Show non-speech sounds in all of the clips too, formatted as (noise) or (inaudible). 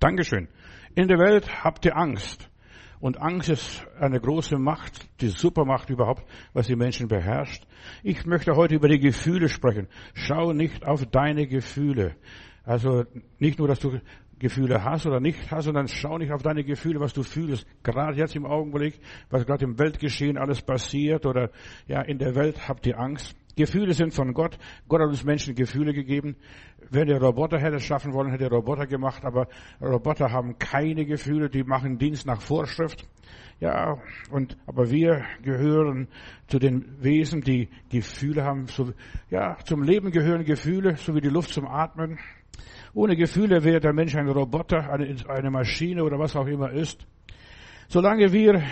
Dankeschön. In der Welt habt ihr Angst. Und Angst ist eine große Macht, die Supermacht überhaupt, was die Menschen beherrscht. Ich möchte heute über die Gefühle sprechen. Schau nicht auf deine Gefühle. Also nicht nur, dass du Gefühle hast oder nicht hast, sondern schau nicht auf deine Gefühle, was du fühlst. Gerade jetzt im Augenblick, was gerade im Weltgeschehen alles passiert oder ja, in der Welt habt ihr Angst. Gefühle sind von Gott. Gott hat uns Menschen Gefühle gegeben. Wenn er Roboter hätte schaffen wollen, hätte er Roboter gemacht, aber Roboter haben keine Gefühle, die machen Dienst nach Vorschrift. Ja, und, aber wir gehören zu den Wesen, die Gefühle haben. So, ja, zum Leben gehören Gefühle, so wie die Luft zum Atmen. Ohne Gefühle wäre der Mensch ein Roboter, eine, eine Maschine oder was auch immer ist. Solange wir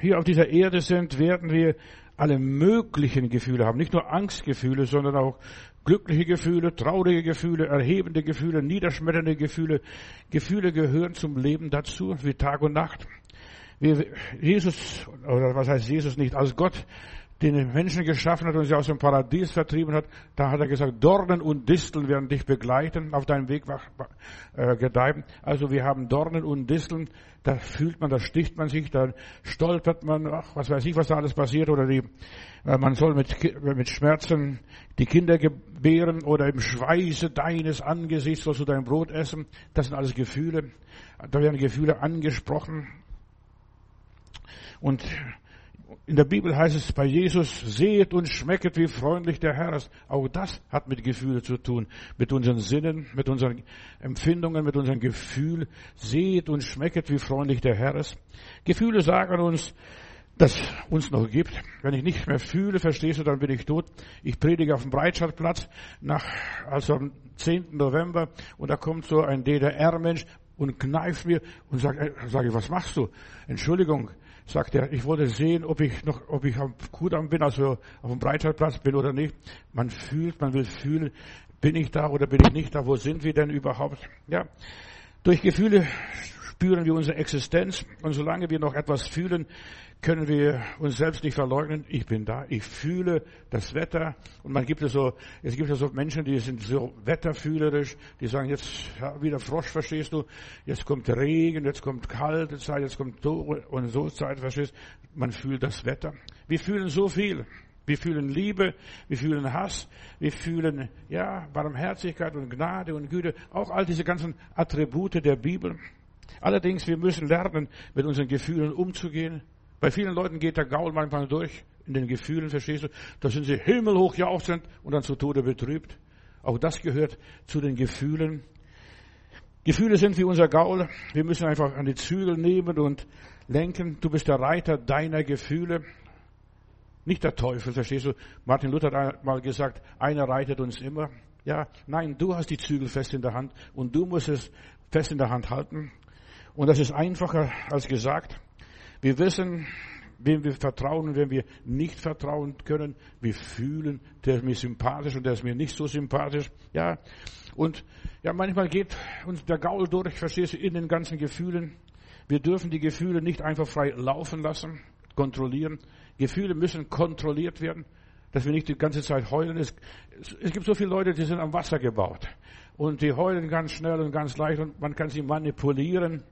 hier auf dieser Erde sind, werden wir alle möglichen Gefühle haben. Nicht nur Angstgefühle, sondern auch glückliche Gefühle, traurige Gefühle, erhebende Gefühle, niederschmetternde Gefühle. Gefühle gehören zum Leben dazu, wie Tag und Nacht. Jesus, oder was heißt Jesus nicht, als Gott den Menschen geschaffen hat und sie aus dem Paradies vertrieben hat, da hat er gesagt, Dornen und Disteln werden dich begleiten, auf deinem Weg äh, gedeihen. Also wir haben Dornen und Disteln, da fühlt man, da sticht man sich, da stolpert man, ach, was weiß ich, was da alles passiert, oder die, äh, man soll mit, mit Schmerzen die Kinder gebären, oder im Schweiße deines Angesichts sollst du dein Brot essen. Das sind alles Gefühle. Da werden Gefühle angesprochen. Und in der Bibel heißt es bei Jesus, seht und schmecket, wie freundlich der Herr ist. Auch das hat mit Gefühle zu tun, mit unseren Sinnen, mit unseren Empfindungen, mit unserem Gefühl. Seht und schmecket, wie freundlich der Herr ist. Gefühle sagen uns, dass uns noch gibt. Wenn ich nicht mehr fühle, verstehst du, dann bin ich tot. Ich predige auf dem Breitscheidplatz nach, also am 10. November und da kommt so ein DDR-Mensch und kneift mir und sagt, äh, sage ich, was machst du? Entschuldigung, sagt er, ich wollte sehen, ob ich noch, ob ich am Kudamm bin, also auf dem Breitscheidplatz bin oder nicht. Man fühlt, man will fühlen, bin ich da oder bin ich nicht da? Wo sind wir denn überhaupt? Ja. Durch Gefühle spüren wir unsere Existenz und solange wir noch etwas fühlen, können wir uns selbst nicht verleugnen. Ich bin da, ich fühle das Wetter. Und man gibt es so, es gibt ja so Menschen, die sind so wetterfühlerisch, die sagen jetzt ja, wieder Frosch, verstehst du? Jetzt kommt Regen, jetzt kommt kalte Zeit, jetzt kommt so und so Zeit, verstehst du? Man fühlt das Wetter. Wir fühlen so viel. Wir fühlen Liebe, wir fühlen Hass, wir fühlen, ja, Barmherzigkeit und Gnade und Güte. Auch all diese ganzen Attribute der Bibel. Allerdings, wir müssen lernen, mit unseren Gefühlen umzugehen. Bei vielen Leuten geht der Gaul manchmal durch, in den Gefühlen, verstehst du? Da sind sie himmelhoch jauchzend und dann zu Tode betrübt. Auch das gehört zu den Gefühlen. Gefühle sind wie unser Gaul. Wir müssen einfach an die Zügel nehmen und lenken. Du bist der Reiter deiner Gefühle. Nicht der Teufel, verstehst du? Martin Luther hat mal gesagt, einer reitet uns immer. Ja, nein, du hast die Zügel fest in der Hand und du musst es fest in der Hand halten. Und das ist einfacher als gesagt. Wir wissen, wem wir vertrauen und wem wir nicht vertrauen können. Wir fühlen, der ist mir sympathisch und der ist mir nicht so sympathisch. Ja, und ja, manchmal geht uns der Gaul durch, verstehst du, in den ganzen Gefühlen. Wir dürfen die Gefühle nicht einfach frei laufen lassen, kontrollieren. Gefühle müssen kontrolliert werden, dass wir nicht die ganze Zeit heulen. Es, es gibt so viele Leute, die sind am Wasser gebaut und die heulen ganz schnell und ganz leicht und man kann sie manipulieren.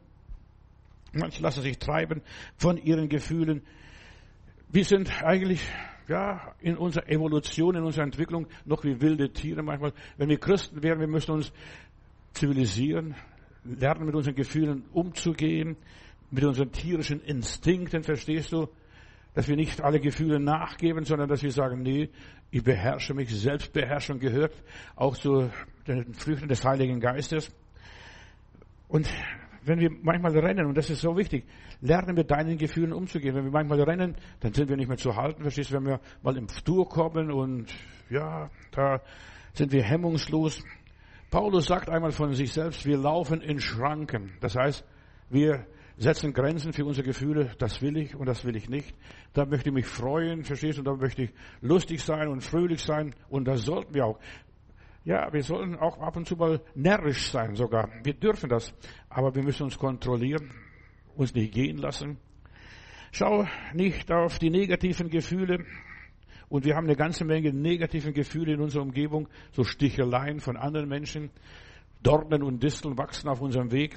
Manche lassen sich treiben von ihren Gefühlen. Wir sind eigentlich, ja, in unserer Evolution, in unserer Entwicklung noch wie wilde Tiere manchmal. Wenn wir Christen wären, wir müssen uns zivilisieren, lernen mit unseren Gefühlen umzugehen, mit unseren tierischen Instinkten, verstehst du? Dass wir nicht alle Gefühle nachgeben, sondern dass wir sagen, nee, ich beherrsche mich. Selbstbeherrschung gehört auch zu den Früchten des Heiligen Geistes. Und wenn wir manchmal rennen, und das ist so wichtig, lernen mit deinen Gefühlen umzugehen. Wenn wir manchmal rennen, dann sind wir nicht mehr zu halten, verstehst du, wenn wir mal im Tour kommen und ja, da sind wir hemmungslos. Paulus sagt einmal von sich selbst, wir laufen in Schranken. Das heißt, wir setzen Grenzen für unsere Gefühle, das will ich und das will ich nicht. Da möchte ich mich freuen, verstehst du, da möchte ich lustig sein und fröhlich sein und das sollten wir auch. Ja, wir sollen auch ab und zu mal närrisch sein sogar. Wir dürfen das, aber wir müssen uns kontrollieren, uns nicht gehen lassen. Schau nicht auf die negativen Gefühle. Und wir haben eine ganze Menge negativen Gefühle in unserer Umgebung, so Sticheleien von anderen Menschen. Dornen und Disteln wachsen auf unserem Weg.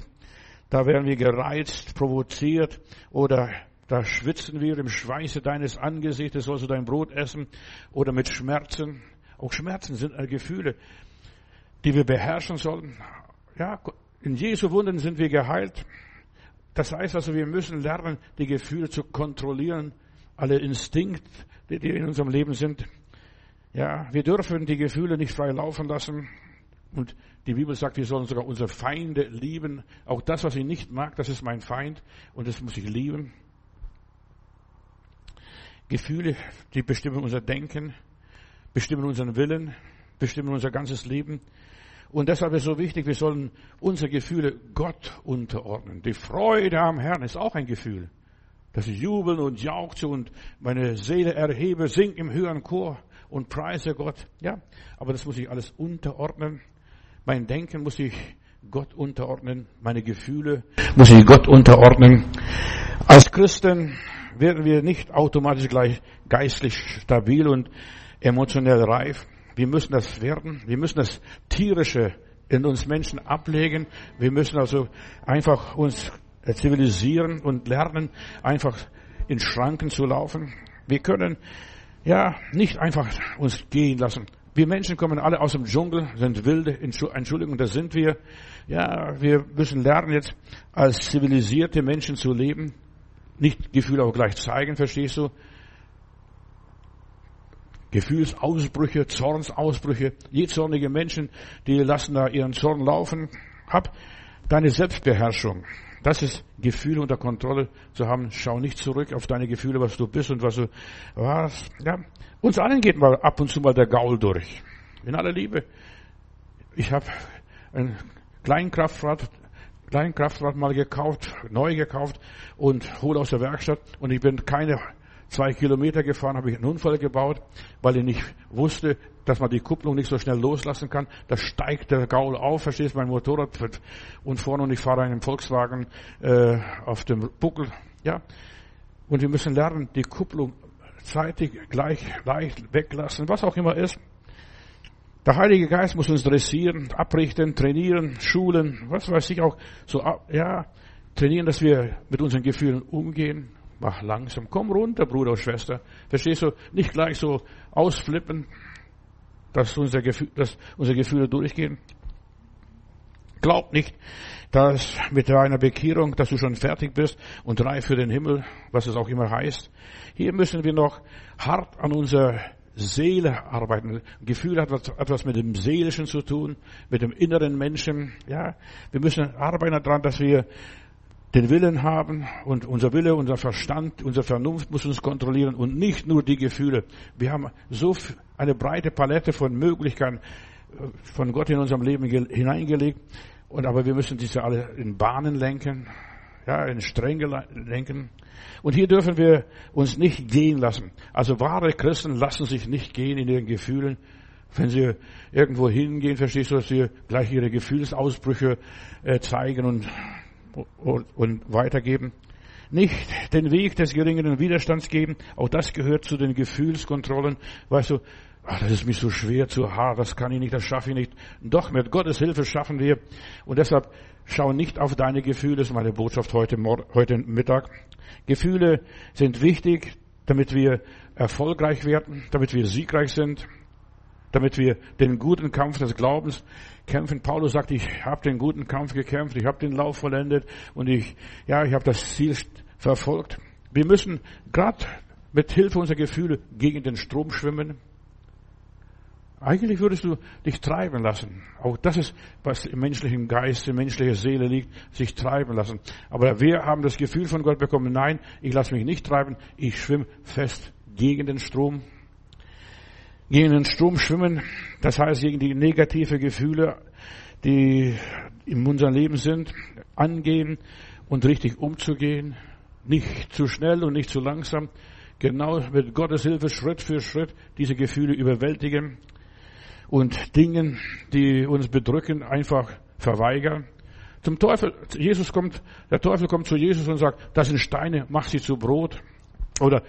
Da werden wir gereizt, provoziert oder da schwitzen wir im Schweiße deines Angesichtes, sollst du dein Brot essen oder mit Schmerzen. Auch Schmerzen sind Gefühle, die wir beherrschen sollen. Ja, in Jesu Wunden sind wir geheilt. Das heißt also, wir müssen lernen, die Gefühle zu kontrollieren, alle Instinkte, die in unserem Leben sind. Ja, wir dürfen die Gefühle nicht frei laufen lassen. Und die Bibel sagt, wir sollen sogar unsere Feinde lieben. Auch das, was ich nicht mag, das ist mein Feind und das muss ich lieben. Gefühle, die bestimmen unser Denken, bestimmen unseren Willen, bestimmen unser ganzes Leben. Und deshalb ist es so wichtig, wir sollen unsere Gefühle Gott unterordnen. Die Freude am Herrn ist auch ein Gefühl. Ich jubeln und jauchze und meine Seele erhebe, sing im höheren Chor und preise Gott. Ja, aber das muss ich alles unterordnen. Mein Denken muss ich Gott unterordnen. Meine Gefühle muss ich Gott unterordnen. Als Christen werden wir nicht automatisch gleich geistlich stabil und emotionell reif. Wir müssen das werden. Wir müssen das Tierische in uns Menschen ablegen. Wir müssen also einfach uns zivilisieren und lernen, einfach in Schranken zu laufen. Wir können ja nicht einfach uns gehen lassen. Wir Menschen kommen alle aus dem Dschungel, sind wilde, Entschuldigung, das sind wir. Ja, wir müssen lernen jetzt als zivilisierte Menschen zu leben. Nicht Gefühle auch gleich zeigen, verstehst du? Gefühlsausbrüche, Zornsausbrüche, jezornige Menschen, die lassen da ihren Zorn laufen. Hab deine Selbstbeherrschung. Das ist Gefühle unter Kontrolle zu haben. Schau nicht zurück auf deine Gefühle, was du bist und was du warst. Ja, uns allen geht mal ab und zu mal der Gaul durch. In aller Liebe. Ich habe ein Kleinkraftrad, Kleinkraftrad mal gekauft, neu gekauft und hole aus der Werkstatt und ich bin keine zwei Kilometer gefahren, habe ich einen Unfall gebaut, weil ich nicht wusste, dass man die Kupplung nicht so schnell loslassen kann. Da steigt der Gaul auf, verstehst du, mein Motorrad und vorne und ich fahre einen Volkswagen äh, auf dem Buckel. Ja, und wir müssen lernen, die Kupplung zeitig, gleich, leicht weglassen, was auch immer ist. Der Heilige Geist muss uns dressieren, abrichten, trainieren, schulen, was weiß ich auch, so, ja, trainieren, dass wir mit unseren Gefühlen umgehen, Mach langsam. Komm runter, Bruder und Schwester. Verstehst du? Nicht gleich so ausflippen, dass, unser Gefühl, dass unsere Gefühle durchgehen. Glaub nicht, dass mit deiner Bekehrung, dass du schon fertig bist und reif für den Himmel, was es auch immer heißt. Hier müssen wir noch hart an unserer Seele arbeiten. Gefühl hat etwas mit dem Seelischen zu tun, mit dem inneren Menschen. Ja, wir müssen arbeiten daran, dass wir den Willen haben und unser Wille, unser Verstand, unsere Vernunft muss uns kontrollieren und nicht nur die Gefühle. Wir haben so eine breite Palette von Möglichkeiten äh, von Gott in unserem Leben hineingelegt und aber wir müssen diese alle in Bahnen lenken, ja, in Stränge lenken. Und hier dürfen wir uns nicht gehen lassen. Also wahre Christen lassen sich nicht gehen in ihren Gefühlen. Wenn sie irgendwo hingehen, verstehst du, dass sie gleich ihre Gefühlsausbrüche äh, zeigen und und weitergeben. Nicht den Weg des geringeren Widerstands geben. Auch das gehört zu den Gefühlskontrollen. Weißt du, ach, das ist mir so schwer, zu hart, das kann ich nicht, das schaffe ich nicht. Doch mit Gottes Hilfe schaffen wir. Und deshalb schau nicht auf deine Gefühle, das ist meine Botschaft heute, heute Mittag. Gefühle sind wichtig, damit wir erfolgreich werden, damit wir siegreich sind, damit wir den guten Kampf des Glaubens kämpfen. Paulus sagt, ich habe den guten Kampf gekämpft, ich habe den Lauf vollendet und ich, ja, ich habe das Ziel verfolgt. Wir müssen gerade mit Hilfe unserer Gefühle gegen den Strom schwimmen. Eigentlich würdest du dich treiben lassen. Auch das ist, was im menschlichen Geist, in menschlicher Seele liegt, sich treiben lassen. Aber wir haben das Gefühl von Gott bekommen, nein, ich lasse mich nicht treiben, ich schwimme fest gegen den Strom gegen den Strom schwimmen, das heißt gegen die negative Gefühle, die in unserem Leben sind, angehen und richtig umzugehen, nicht zu schnell und nicht zu langsam, genau mit Gottes Hilfe Schritt für Schritt diese Gefühle überwältigen und Dingen, die uns bedrücken, einfach verweigern. Zum Teufel, Jesus kommt, der Teufel kommt zu Jesus und sagt, das sind Steine, mach sie zu Brot. Oder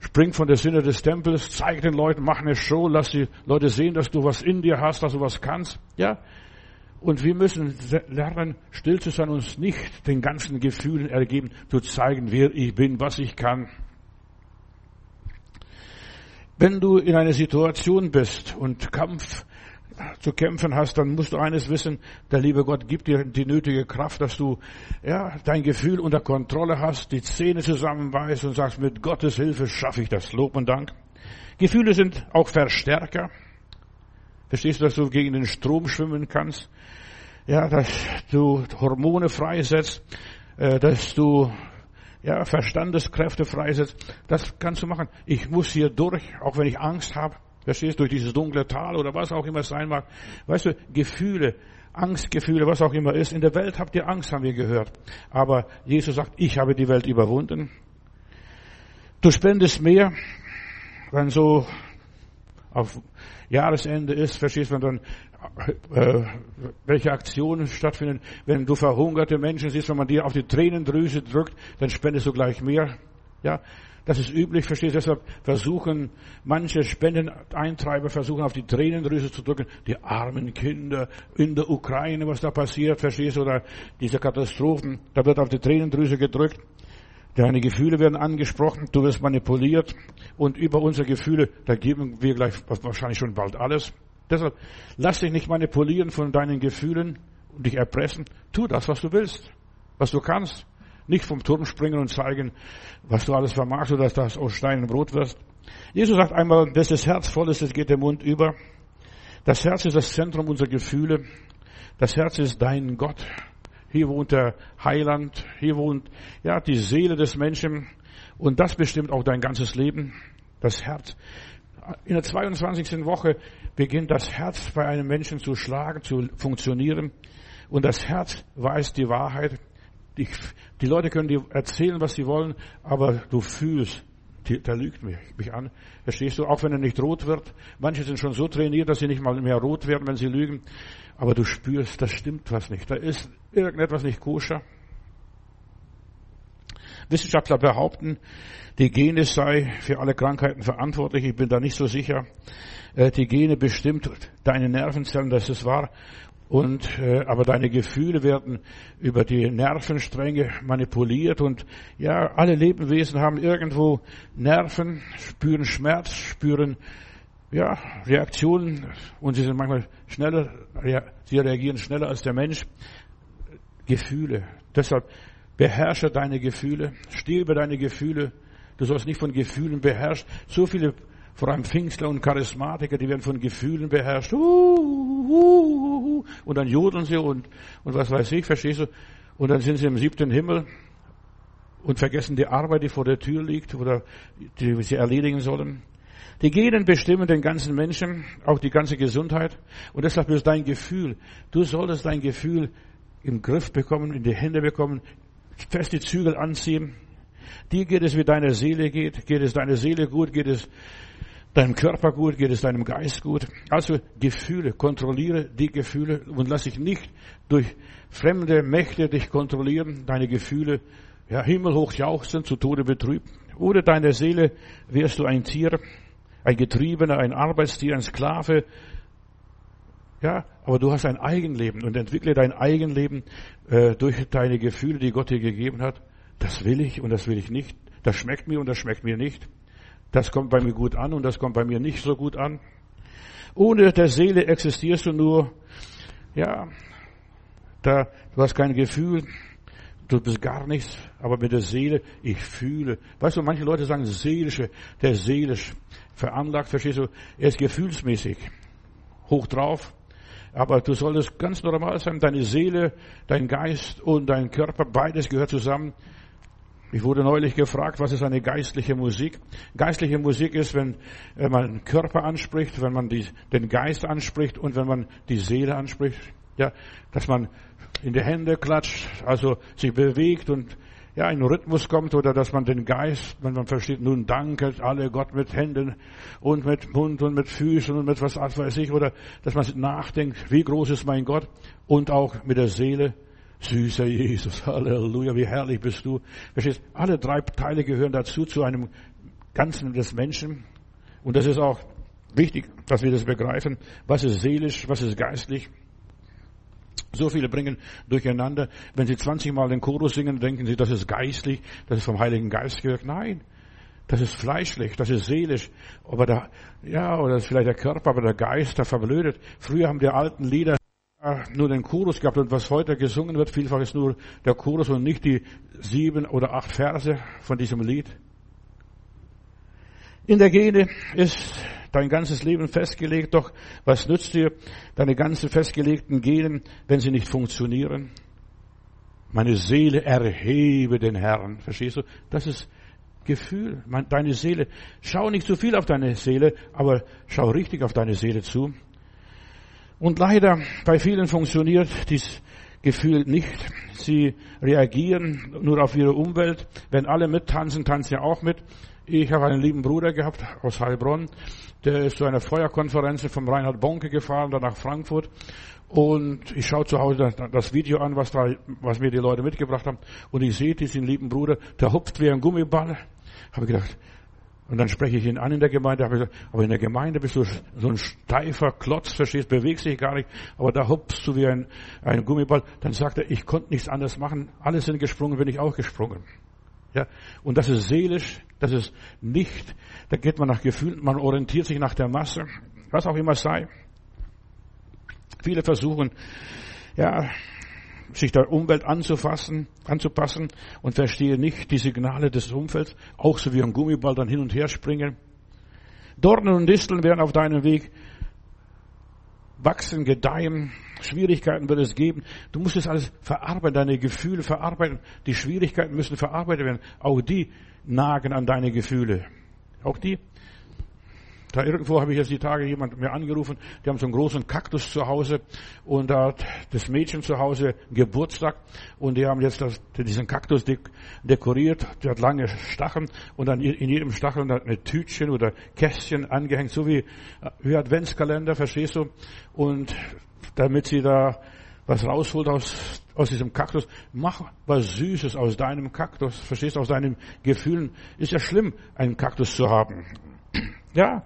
Spring von der Sinne des Tempels, zeig den Leuten, mach eine Show, lass die Leute sehen, dass du was in dir hast, dass du was kannst. Ja. Und wir müssen lernen, still zu sein, uns nicht den ganzen Gefühlen ergeben, zu zeigen, wer ich bin, was ich kann. Wenn du in einer Situation bist und Kampf zu kämpfen hast, dann musst du eines wissen, der liebe Gott gibt dir die nötige Kraft, dass du ja, dein Gefühl unter Kontrolle hast, die Zähne zusammenbeißt und sagst, mit Gottes Hilfe schaffe ich das. Lob und Dank. Gefühle sind auch Verstärker. Verstehst du, dass du gegen den Strom schwimmen kannst? Ja, dass du Hormone freisetzt, äh, dass du ja, Verstandeskräfte freisetzt. Das kannst du machen. Ich muss hier durch, auch wenn ich Angst habe. Verstehst du, durch dieses dunkle Tal oder was auch immer es sein mag. Weißt du, Gefühle, Angstgefühle, was auch immer ist. In der Welt habt ihr Angst, haben wir gehört. Aber Jesus sagt, ich habe die Welt überwunden. Du spendest mehr, wenn so auf Jahresende ist, verstehst du, wenn dann äh, welche Aktionen stattfinden. Wenn du verhungerte Menschen siehst, wenn man dir auf die Tränendrüse drückt, dann spendest du gleich mehr. Ja, das ist üblich, verstehst du? Deshalb versuchen manche Spendeneintreiber versuchen auf die Tränendrüse zu drücken. Die armen Kinder in der Ukraine, was da passiert, verstehst du? Oder diese Katastrophen, da wird auf die Tränendrüse gedrückt. Deine Gefühle werden angesprochen, du wirst manipuliert und über unsere Gefühle, da geben wir gleich wahrscheinlich schon bald alles. Deshalb lass dich nicht manipulieren von deinen Gefühlen und dich erpressen. Tu das, was du willst, was du kannst. Nicht vom Turm springen und zeigen, was du alles vermagst oder dass das aus Stein und Brot wirst. Jesus sagt einmal, dass das Herz voll ist, das geht der Mund über. Das Herz ist das Zentrum unserer Gefühle. Das Herz ist dein Gott. Hier wohnt der Heiland. Hier wohnt, ja, die Seele des Menschen. Und das bestimmt auch dein ganzes Leben. Das Herz. In der 22. Woche beginnt das Herz bei einem Menschen zu schlagen, zu funktionieren. Und das Herz weiß die Wahrheit. Die, die Leute können dir erzählen, was sie wollen, aber du fühlst, der lügt mich, mich an. Verstehst du? Auch wenn er nicht rot wird. Manche sind schon so trainiert, dass sie nicht mal mehr rot werden, wenn sie lügen. Aber du spürst, da stimmt was nicht. Da ist irgendetwas nicht koscher. Wissenschaftler behaupten, die Gene sei für alle Krankheiten verantwortlich. Ich bin da nicht so sicher. Äh, die Gene bestimmt deine Nervenzellen, das ist wahr. Und äh, aber deine Gefühle werden über die Nervenstränge manipuliert und ja, alle Lebewesen haben irgendwo Nerven, spüren Schmerz, spüren ja Reaktionen und sie sind manchmal schneller, sie reagieren schneller als der Mensch. Gefühle. Deshalb beherrsche deine Gefühle, steh über deine Gefühle. Du sollst nicht von Gefühlen beherrscht. So viele, vor allem Pfingstler und Charismatiker, die werden von Gefühlen beherrscht. Und dann jodeln sie und, und was weiß ich, verstehst du? Und dann sind sie im siebten Himmel und vergessen die Arbeit, die vor der Tür liegt oder die sie erledigen sollen. Die Genen bestimmen den ganzen Menschen, auch die ganze Gesundheit. Und deshalb ist dein Gefühl, du solltest dein Gefühl im Griff bekommen, in die Hände bekommen, fest die Zügel anziehen. Dir geht es, wie deine Seele geht. Geht es deiner Seele gut? Geht es deinem Körper gut? Geht es deinem Geist gut? Also Gefühle, kontrolliere die Gefühle und lass dich nicht durch fremde Mächte dich kontrollieren. Deine Gefühle, ja, himmelhoch jauchzen, zu Tode betrübt. Oder deine Seele wärst du ein Tier, ein Getriebener, ein Arbeitstier, ein Sklave, ja, aber du hast ein Eigenleben und entwickle dein Eigenleben äh, durch deine Gefühle, die Gott dir gegeben hat. Das will ich und das will ich nicht. Das schmeckt mir und das schmeckt mir nicht. Das kommt bei mir gut an und das kommt bei mir nicht so gut an. Ohne der Seele existierst du nur, ja, da, du hast kein Gefühl, du bist gar nichts, aber mit der Seele, ich fühle. Weißt du, manche Leute sagen seelische, der seelisch veranlagt, verstehst du, er ist gefühlsmäßig hoch drauf, aber du solltest ganz normal sein. Deine Seele, dein Geist und dein Körper, beides gehört zusammen. Ich wurde neulich gefragt, was ist eine geistliche Musik? Geistliche Musik ist, wenn man den Körper anspricht, wenn man die, den Geist anspricht und wenn man die Seele anspricht. Ja, dass man in die Hände klatscht, also sich bewegt und ja, ein Rhythmus kommt oder dass man den Geist, wenn man versteht, nun danket alle Gott mit Händen und mit Mund und mit Füßen und mit was weiß ich oder dass man nachdenkt, wie groß ist mein Gott und auch mit der Seele, süßer Jesus, (laughs) Halleluja, wie herrlich bist du. Verstehst, alle drei Teile gehören dazu, zu einem Ganzen des Menschen und das ist auch wichtig, dass wir das begreifen, was ist seelisch, was ist geistlich. So viele bringen durcheinander. Wenn sie 20 Mal den Chorus singen, denken sie, das ist geistlich, das ist vom Heiligen Geist gewirkt. Nein, das ist fleischlich, das ist seelisch. Aber der, ja, oder vielleicht der Körper, aber der Geist, der verblödet. Früher haben die alten Lieder nur den Chorus gehabt und was heute gesungen wird, vielfach ist nur der Chorus und nicht die sieben oder acht Verse von diesem Lied. In der Gene ist dein ganzes Leben festgelegt, doch was nützt dir deine ganzen festgelegten Genen, wenn sie nicht funktionieren? Meine Seele erhebe den Herrn. Verstehst du? Das ist Gefühl, deine Seele. Schau nicht zu viel auf deine Seele, aber schau richtig auf deine Seele zu. Und leider, bei vielen funktioniert dieses Gefühl nicht. Sie reagieren nur auf ihre Umwelt. Wenn alle mittanzen, tanzen ja auch mit. Ich habe einen lieben Bruder gehabt aus Heilbronn. Der ist zu einer Feuerkonferenz vom Reinhard Bonke gefahren, dann nach Frankfurt. Und ich schaue zu Hause das Video an, was, da, was mir die Leute mitgebracht haben. Und ich sehe diesen lieben Bruder, der hupft wie ein Gummiball. Habe gedacht, und dann spreche ich ihn an in der Gemeinde, habe gesagt, aber in der Gemeinde bist du so ein steifer Klotz, verstehst, bewegst dich gar nicht, aber da hupfst du wie ein, ein Gummiball. Dann sagt er, ich konnte nichts anderes machen, alle sind gesprungen, bin ich auch gesprungen. Ja, und das ist seelisch, das ist nicht, da geht man nach Gefühl, man orientiert sich nach der Masse, was auch immer sei. Viele versuchen, ja, sich der Umwelt anzufassen, anzupassen und verstehen nicht die Signale des Umfelds, auch so wie ein Gummiball dann hin und her springen. Dornen und Disteln werden auf deinem Weg wachsen, gedeihen, Schwierigkeiten wird es geben. Du musst es alles verarbeiten, deine Gefühle verarbeiten. Die Schwierigkeiten müssen verarbeitet werden. Auch die nagen an deine Gefühle. Auch die. Da irgendwo habe ich jetzt die Tage jemand mir angerufen, die haben so einen großen Kaktus zu Hause und da hat das Mädchen zu Hause Geburtstag und die haben jetzt das, diesen Kaktus dekoriert, der hat lange Stacheln und dann in jedem Stachel eine Tütchen oder Kästchen angehängt, so wie, wie Adventskalender, verstehst du? Und damit sie da was rausholt aus, aus diesem Kaktus. Mach was Süßes aus deinem Kaktus. Verstehst du, aus deinen Gefühlen. Ist ja schlimm, einen Kaktus zu haben. Ja.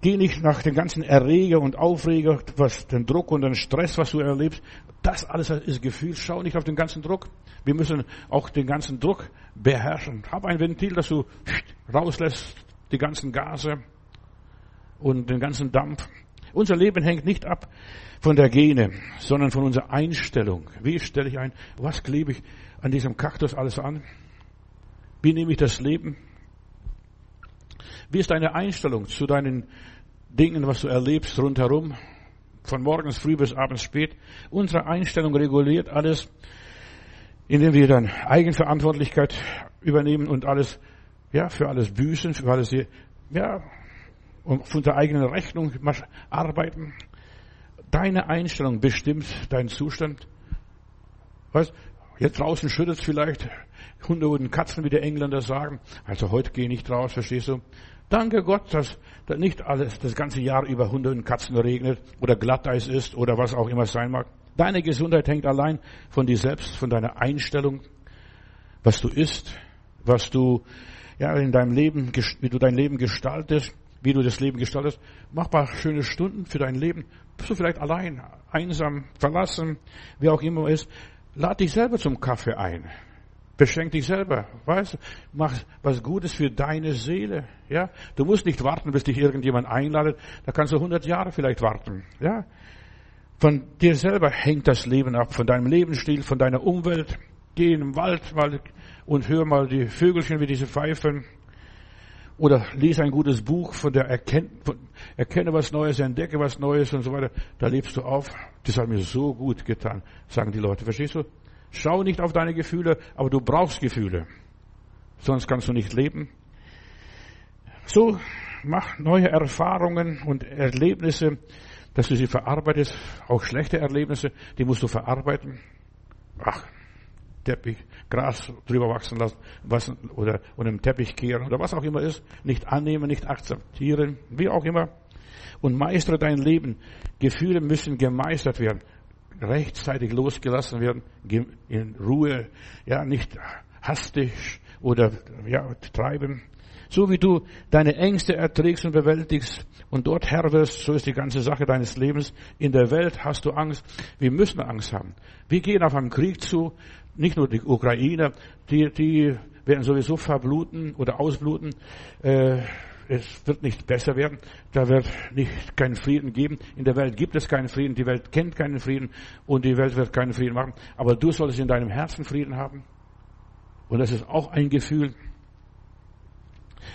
Geh nicht nach den ganzen Erreger und Aufreger, was, den Druck und den Stress, was du erlebst. Das alles ist Gefühl. Schau nicht auf den ganzen Druck. Wir müssen auch den ganzen Druck beherrschen. Hab ein Ventil, das du rauslässt, die ganzen Gase und den ganzen Dampf. Unser Leben hängt nicht ab von der Gene, sondern von unserer Einstellung. Wie stelle ich ein? Was klebe ich an diesem Kaktus alles an? Wie nehme ich das Leben? Wie ist deine Einstellung zu deinen Dingen, was du erlebst rundherum? Von morgens früh bis abends spät. Unsere Einstellung reguliert alles, indem wir dann Eigenverantwortlichkeit übernehmen und alles, ja, für alles büßen, für alles, ja, und von eigenen Rechnung arbeiten. Deine Einstellung bestimmt deinen Zustand. Weißt, jetzt draußen schüttet es vielleicht Hunde und Katzen, wie die Engländer sagen. Also heute gehe ich nicht raus, verstehst du? Danke Gott, dass, nicht alles das ganze Jahr über Hunde und Katzen regnet oder Glatteis ist oder was auch immer sein mag. Deine Gesundheit hängt allein von dir selbst, von deiner Einstellung, was du isst, was du ja in deinem Leben, wie du dein Leben gestaltest wie du das Leben gestaltest. Mach paar schöne Stunden für dein Leben. Bist du vielleicht allein, einsam, verlassen, wie auch immer es ist. Lad dich selber zum Kaffee ein. Beschenk dich selber, weißt? Mach was Gutes für deine Seele, ja? Du musst nicht warten, bis dich irgendjemand einladet. Da kannst du 100 Jahre vielleicht warten, ja? Von dir selber hängt das Leben ab, von deinem Lebensstil, von deiner Umwelt. Geh in den Wald mal und hör mal die Vögelchen, wie diese pfeifen. Oder lese ein gutes Buch von der Erken von, erkenne was Neues, entdecke was Neues und so weiter. Da lebst du auf. Das hat mir so gut getan, sagen die Leute. Verstehst du? Schau nicht auf deine Gefühle, aber du brauchst Gefühle. Sonst kannst du nicht leben. So, mach neue Erfahrungen und Erlebnisse, dass du sie verarbeitest. Auch schlechte Erlebnisse, die musst du verarbeiten. Ach, Teppich, Gras drüber wachsen lassen, was, oder, oder im Teppich kehren, oder was auch immer ist, nicht annehmen, nicht akzeptieren, wie auch immer. Und meistere dein Leben. Gefühle müssen gemeistert werden, rechtzeitig losgelassen werden, in Ruhe, ja, nicht hastig oder, ja, treiben, So wie du deine Ängste erträgst und bewältigst und dort Herr wirst, so ist die ganze Sache deines Lebens. In der Welt hast du Angst. Wir müssen Angst haben. Wir gehen auf einen Krieg zu. Nicht nur die Ukrainer, die, die werden sowieso verbluten oder ausbluten. Äh, es wird nicht besser werden. Da wird nicht keinen Frieden geben. In der Welt gibt es keinen Frieden. Die Welt kennt keinen Frieden und die Welt wird keinen Frieden machen. Aber du solltest in deinem Herzen Frieden haben. Und das ist auch ein Gefühl.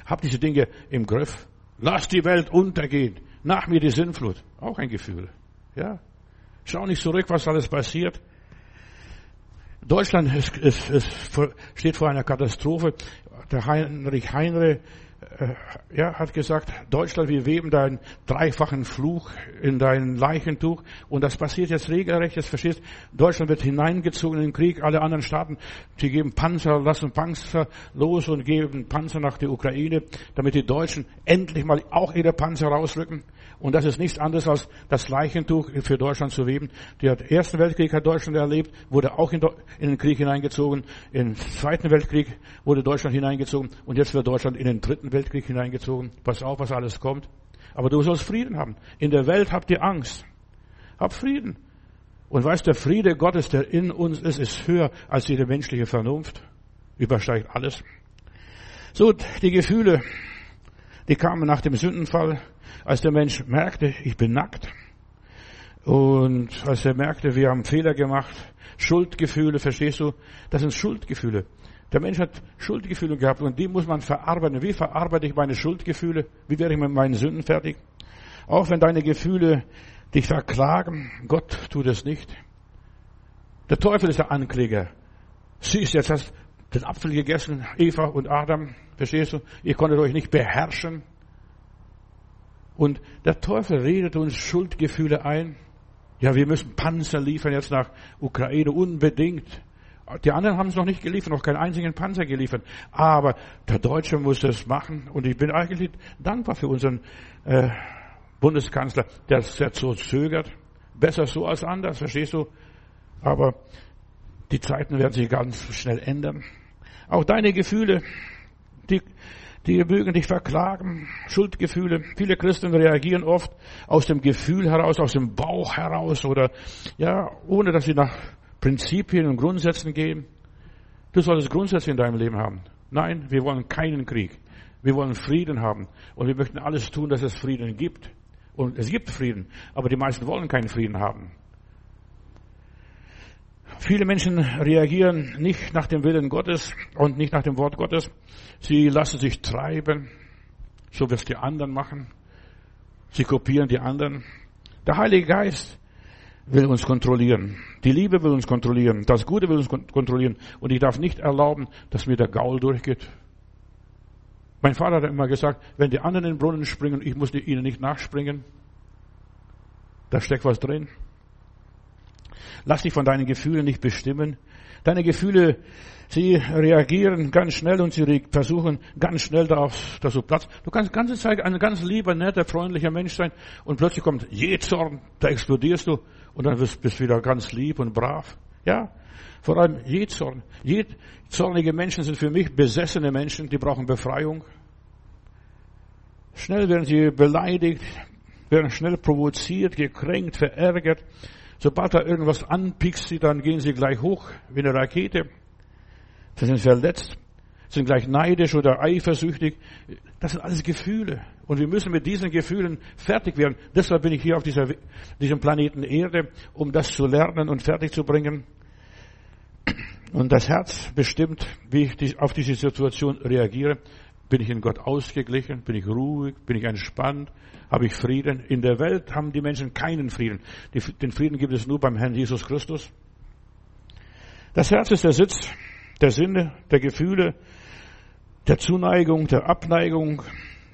Hab diese Dinge im Griff. Lass die Welt untergehen. Nach mir die Sinnflut. Auch ein Gefühl. Ja. Schau nicht zurück, was alles passiert. Deutschland ist, ist, ist, steht vor einer Katastrophe. Der Heinrich Heinre äh, ja, hat gesagt, Deutschland, wir weben deinen dreifachen Fluch in dein Leichentuch. Und das passiert jetzt regelrecht, das verstehst Deutschland wird hineingezogen in den Krieg. Alle anderen Staaten, die geben Panzer, lassen Panzer los und geben Panzer nach der Ukraine, damit die Deutschen endlich mal auch ihre Panzer rausrücken. Und das ist nichts anderes als das Leichentuch für Deutschland zu weben. Der Erste Weltkrieg hat Deutschland erlebt, wurde auch in, den Krieg hineingezogen. Im Zweiten Weltkrieg wurde Deutschland hineingezogen. Und jetzt wird Deutschland in den Dritten Weltkrieg hineingezogen. Pass auf, was alles kommt. Aber du sollst Frieden haben. In der Welt habt ihr Angst. Hab Frieden. Und weißt, der Friede Gottes, der in uns ist, ist höher als jede menschliche Vernunft. Übersteigt alles. So, die Gefühle, die kamen nach dem Sündenfall. Als der Mensch merkte, ich bin nackt, und als er merkte, wir haben Fehler gemacht, Schuldgefühle, verstehst du? Das sind Schuldgefühle. Der Mensch hat Schuldgefühle gehabt und die muss man verarbeiten. Wie verarbeite ich meine Schuldgefühle? Wie werde ich mit meinen Sünden fertig? Auch wenn deine Gefühle dich verklagen, Gott tut es nicht. Der Teufel ist der Ankläger. Siehst jetzt hast den Apfel gegessen, Eva und Adam, verstehst du? Ihr konntet euch nicht beherrschen. Und der Teufel redet uns Schuldgefühle ein. Ja, wir müssen Panzer liefern jetzt nach Ukraine unbedingt. Die anderen haben es noch nicht geliefert, noch keinen einzigen Panzer geliefert. Aber der Deutsche muss das machen. Und ich bin eigentlich dankbar für unseren äh, Bundeskanzler, der jetzt so zögert. Besser so als anders, verstehst du? Aber die Zeiten werden sich ganz schnell ändern. Auch deine Gefühle, die die mögen dich verklagen, Schuldgefühle. Viele Christen reagieren oft aus dem Gefühl heraus, aus dem Bauch heraus oder, ja, ohne dass sie nach Prinzipien und Grundsätzen gehen. Du solltest Grundsätze in deinem Leben haben. Nein, wir wollen keinen Krieg. Wir wollen Frieden haben. Und wir möchten alles tun, dass es Frieden gibt. Und es gibt Frieden. Aber die meisten wollen keinen Frieden haben. Viele Menschen reagieren nicht nach dem Willen Gottes und nicht nach dem Wort Gottes. Sie lassen sich treiben, so wie es die anderen machen. Sie kopieren die anderen. Der Heilige Geist will uns kontrollieren. Die Liebe will uns kontrollieren. Das Gute will uns kontrollieren. Und ich darf nicht erlauben, dass mir der Gaul durchgeht. Mein Vater hat immer gesagt, wenn die anderen in den Brunnen springen, ich muss ihnen nicht nachspringen. Da steckt was drin. Lass dich von deinen Gefühlen nicht bestimmen. Deine Gefühle, sie reagieren ganz schnell und sie versuchen ganz schnell darauf, dass du Platz. Du kannst ganze Zeit ein ganz lieber, netter, freundlicher Mensch sein und plötzlich kommt Jezorn, da explodierst du und dann bist du wieder ganz lieb und brav. Ja, vor allem Jezorn. Zornige Menschen sind für mich besessene Menschen, die brauchen Befreiung. Schnell werden sie beleidigt, werden schnell provoziert, gekränkt, verärgert. Sobald da irgendwas anpiekst sie, dann gehen sie gleich hoch wie eine Rakete. Sie sind verletzt, sind gleich neidisch oder eifersüchtig. Das sind alles Gefühle. Und wir müssen mit diesen Gefühlen fertig werden. Deshalb bin ich hier auf dieser, diesem Planeten Erde, um das zu lernen und fertig zu bringen. Und das Herz bestimmt, wie ich auf diese Situation reagiere. Bin ich in Gott ausgeglichen? Bin ich ruhig? Bin ich entspannt? Habe ich Frieden? In der Welt haben die Menschen keinen Frieden. Den Frieden gibt es nur beim Herrn Jesus Christus. Das Herz ist der Sitz der Sinne, der Gefühle, der Zuneigung, der Abneigung,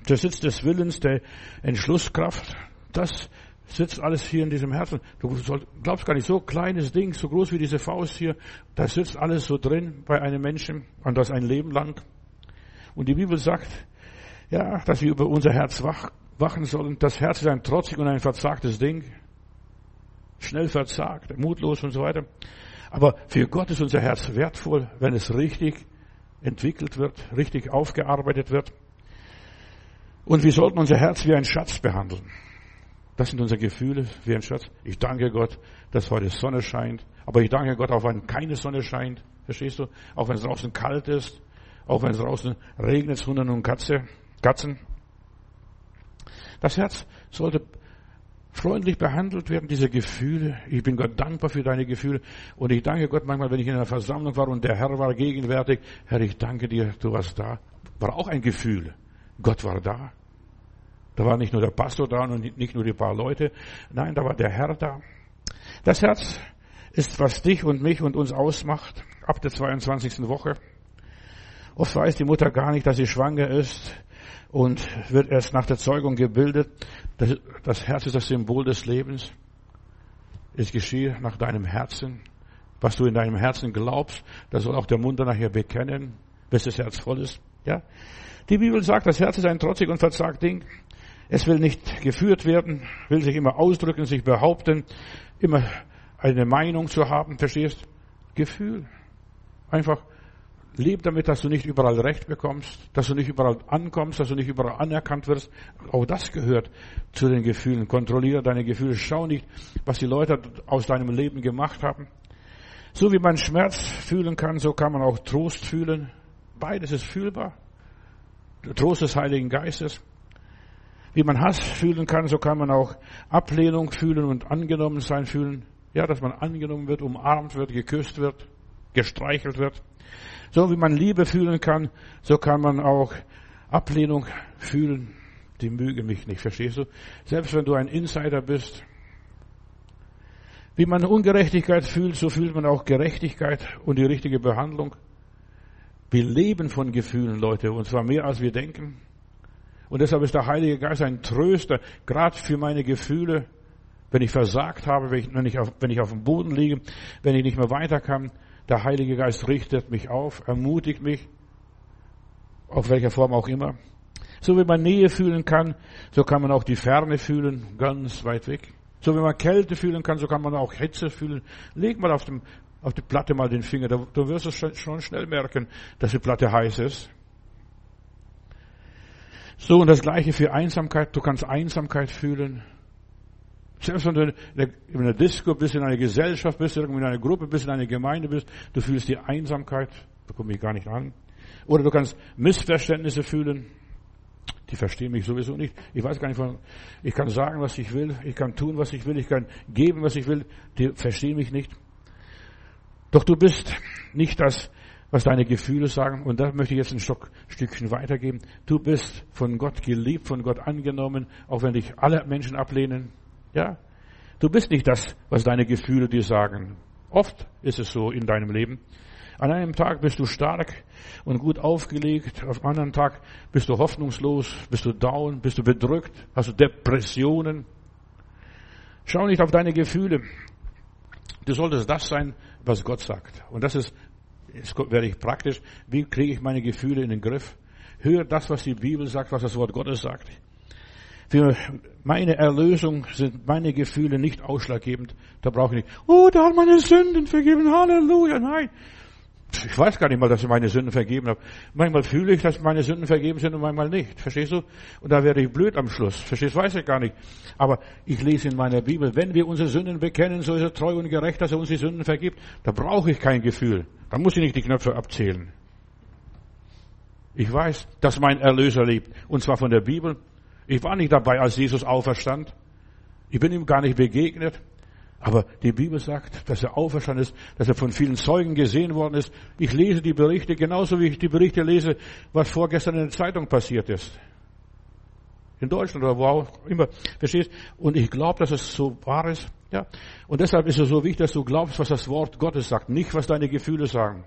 der Sitz des Willens, der Entschlusskraft. Das sitzt alles hier in diesem Herzen. Du glaubst gar nicht, so kleines Ding, so groß wie diese Faust hier, da sitzt alles so drin bei einem Menschen und das ein Leben lang. Und die Bibel sagt, ja, dass wir über unser Herz wach, wachen sollen. Das Herz ist ein trotzig und ein verzagtes Ding. Schnell verzagt, mutlos und so weiter. Aber für Gott ist unser Herz wertvoll, wenn es richtig entwickelt wird, richtig aufgearbeitet wird. Und wir sollten unser Herz wie ein Schatz behandeln. Das sind unsere Gefühle wie ein Schatz. Ich danke Gott, dass heute Sonne scheint. Aber ich danke Gott auch, wenn keine Sonne scheint. Verstehst du? Auch wenn es draußen kalt ist. Auch wenn es draußen regnet, Hunden und Katze, Katzen. Das Herz sollte freundlich behandelt werden, diese Gefühle. Ich bin Gott dankbar für deine Gefühle. Und ich danke Gott manchmal, wenn ich in einer Versammlung war und der Herr war gegenwärtig. Herr, ich danke dir, du warst da. War auch ein Gefühl. Gott war da. Da war nicht nur der Pastor da und nicht nur die paar Leute. Nein, da war der Herr da. Das Herz ist, was dich und mich und uns ausmacht, ab der 22. Woche. Oft weiß die Mutter gar nicht, dass sie schwanger ist und wird erst nach der Zeugung gebildet. Das, das Herz ist das Symbol des Lebens. Es geschieht nach deinem Herzen. Was du in deinem Herzen glaubst, das soll auch der Mund nachher bekennen, bis das Herz voll ist. Ja? Die Bibel sagt, das Herz ist ein trotzig und verzagt Ding. Es will nicht geführt werden, will sich immer ausdrücken, sich behaupten, immer eine Meinung zu haben, verstehst? Gefühl. Einfach leb damit, dass du nicht überall Recht bekommst, dass du nicht überall ankommst, dass du nicht überall anerkannt wirst. Auch das gehört zu den Gefühlen. Kontrolliere deine Gefühle. Schau nicht, was die Leute aus deinem Leben gemacht haben. So wie man Schmerz fühlen kann, so kann man auch Trost fühlen. Beides ist fühlbar. Trost des Heiligen Geistes. Wie man Hass fühlen kann, so kann man auch Ablehnung fühlen und angenommen sein fühlen. Ja, dass man angenommen wird, umarmt wird, geküsst wird, gestreichelt wird. So wie man Liebe fühlen kann, so kann man auch Ablehnung fühlen. Die mögen mich nicht, verstehst du? Selbst wenn du ein Insider bist. Wie man Ungerechtigkeit fühlt, so fühlt man auch Gerechtigkeit und die richtige Behandlung. Wir leben von Gefühlen, Leute, und zwar mehr als wir denken. Und deshalb ist der Heilige Geist ein Tröster, gerade für meine Gefühle, wenn ich versagt habe, wenn ich, auf, wenn ich auf dem Boden liege, wenn ich nicht mehr weiter kann. Der Heilige Geist richtet mich auf, ermutigt mich, auf welcher Form auch immer. So wie man Nähe fühlen kann, so kann man auch die Ferne fühlen, ganz weit weg. So wie man Kälte fühlen kann, so kann man auch Hitze fühlen. Leg mal auf, dem, auf die Platte mal den Finger, du wirst es schon schnell merken, dass die Platte heiß ist. So, und das Gleiche für Einsamkeit. Du kannst Einsamkeit fühlen. Selbst wenn du in einer Disco bist, in einer Gesellschaft bist, in einer Gruppe bist, in einer Gemeinde bist, du fühlst die Einsamkeit. Da komme ich gar nicht an. Oder du kannst Missverständnisse fühlen. Die verstehen mich sowieso nicht. Ich weiß gar nicht ich kann sagen, was ich will. Ich kann tun, was ich will. Ich kann geben, was ich will. Die verstehen mich nicht. Doch du bist nicht das was deine Gefühle sagen. Und da möchte ich jetzt ein Stückchen weitergeben. Du bist von Gott geliebt, von Gott angenommen, auch wenn dich alle Menschen ablehnen. Ja? Du bist nicht das, was deine Gefühle dir sagen. Oft ist es so in deinem Leben. An einem Tag bist du stark und gut aufgelegt, auf anderen Tag bist du hoffnungslos, bist du down, bist du bedrückt, hast du Depressionen. Schau nicht auf deine Gefühle. Du solltest das sein, was Gott sagt. Und das ist Jetzt werde ich praktisch. Wie kriege ich meine Gefühle in den Griff? Hör das, was die Bibel sagt, was das Wort Gottes sagt. Für meine Erlösung sind meine Gefühle nicht ausschlaggebend. Da brauche ich nicht, oh, da hat meine Sünden vergeben, Halleluja. Nein, ich weiß gar nicht mal, dass ich meine Sünden vergeben habe. Manchmal fühle ich, dass meine Sünden vergeben sind und manchmal nicht. Verstehst du? Und da werde ich blöd am Schluss. Verstehst du? Weiß ich gar nicht. Aber ich lese in meiner Bibel, wenn wir unsere Sünden bekennen, so ist er treu und gerecht, dass er uns die Sünden vergibt. Da brauche ich kein Gefühl. Da muss ich nicht die Knöpfe abzählen. Ich weiß, dass mein Erlöser lebt. Und zwar von der Bibel. Ich war nicht dabei, als Jesus auferstand. Ich bin ihm gar nicht begegnet. Aber die Bibel sagt, dass er auferstanden ist, dass er von vielen Zeugen gesehen worden ist. Ich lese die Berichte genauso wie ich die Berichte lese, was vorgestern in der Zeitung passiert ist. In Deutschland oder wo auch immer. Verstehst? Und ich glaube, dass es so wahr ist. Ja. Und deshalb ist es so wichtig, dass du glaubst, was das Wort Gottes sagt, nicht was deine Gefühle sagen.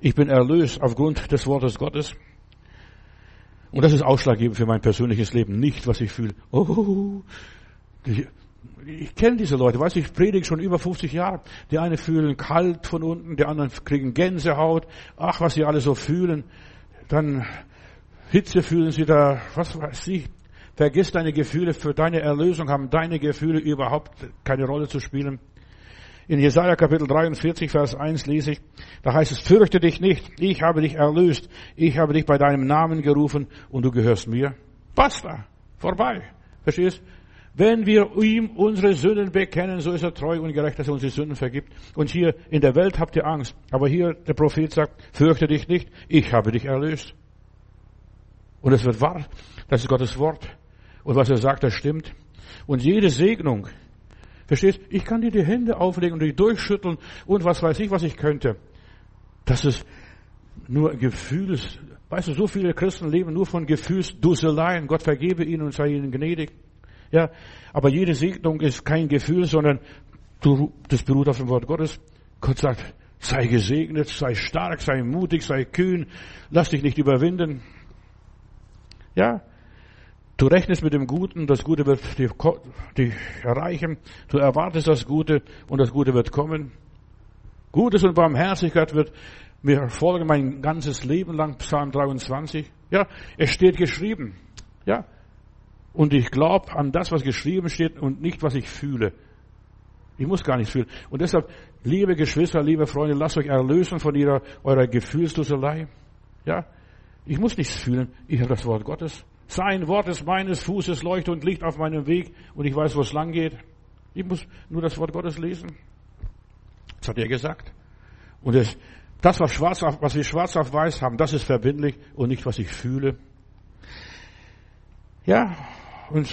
Ich bin erlöst aufgrund des Wortes Gottes. Und das ist ausschlaggebend für mein persönliches Leben, nicht was ich fühle. Oh, ich kenne diese Leute, weißt du, ich predige schon über 50 Jahre. Die einen fühlen kalt von unten, die anderen kriegen Gänsehaut. Ach, was sie alle so fühlen. Dann Hitze fühlen sie da, was weiß ich. Vergiss deine Gefühle, für deine Erlösung haben deine Gefühle überhaupt keine Rolle zu spielen. In Jesaja Kapitel 43, Vers 1 lese ich, da heißt es, fürchte dich nicht, ich habe dich erlöst, ich habe dich bei deinem Namen gerufen und du gehörst mir. Basta, vorbei. Verstehst? Wenn wir ihm unsere Sünden bekennen, so ist er treu und gerecht, dass er uns die Sünden vergibt. Und hier in der Welt habt ihr Angst. Aber hier der Prophet sagt, fürchte dich nicht, ich habe dich erlöst. Und es wird wahr. Das ist Gottes Wort. Und was er sagt, das stimmt. Und jede Segnung, verstehst, ich kann dir die Hände auflegen und dich durchschütteln und was weiß ich, was ich könnte. Das ist nur Gefühls, weißt du, so viele Christen leben nur von Gefühlsdusseleien. Gott vergebe ihnen und sei ihnen gnädig. Ja, aber jede Segnung ist kein Gefühl, sondern das beruht auf dem Wort Gottes. Gott sagt, sei gesegnet, sei stark, sei mutig, sei kühn, lass dich nicht überwinden. Ja, du rechnest mit dem Guten, das Gute wird dich erreichen, du erwartest das Gute und das Gute wird kommen. Gutes und Barmherzigkeit wird mir folgen mein ganzes Leben lang, Psalm 23. Ja, es steht geschrieben. Ja, und ich glaube an das, was geschrieben steht und nicht, was ich fühle. Ich muss gar nichts fühlen. Und deshalb, liebe Geschwister, liebe Freunde, lasst euch erlösen von ihrer, eurer Gefühlsdusselei. Ja? Ich muss nichts fühlen. Ich habe das Wort Gottes. Sein Wort ist meines Fußes Leuchte und Licht auf meinem Weg und ich weiß, wo es lang geht. Ich muss nur das Wort Gottes lesen. Das hat er gesagt. Und das, das was, schwarz auf, was wir schwarz auf weiß haben, das ist verbindlich und nicht, was ich fühle. Ja, und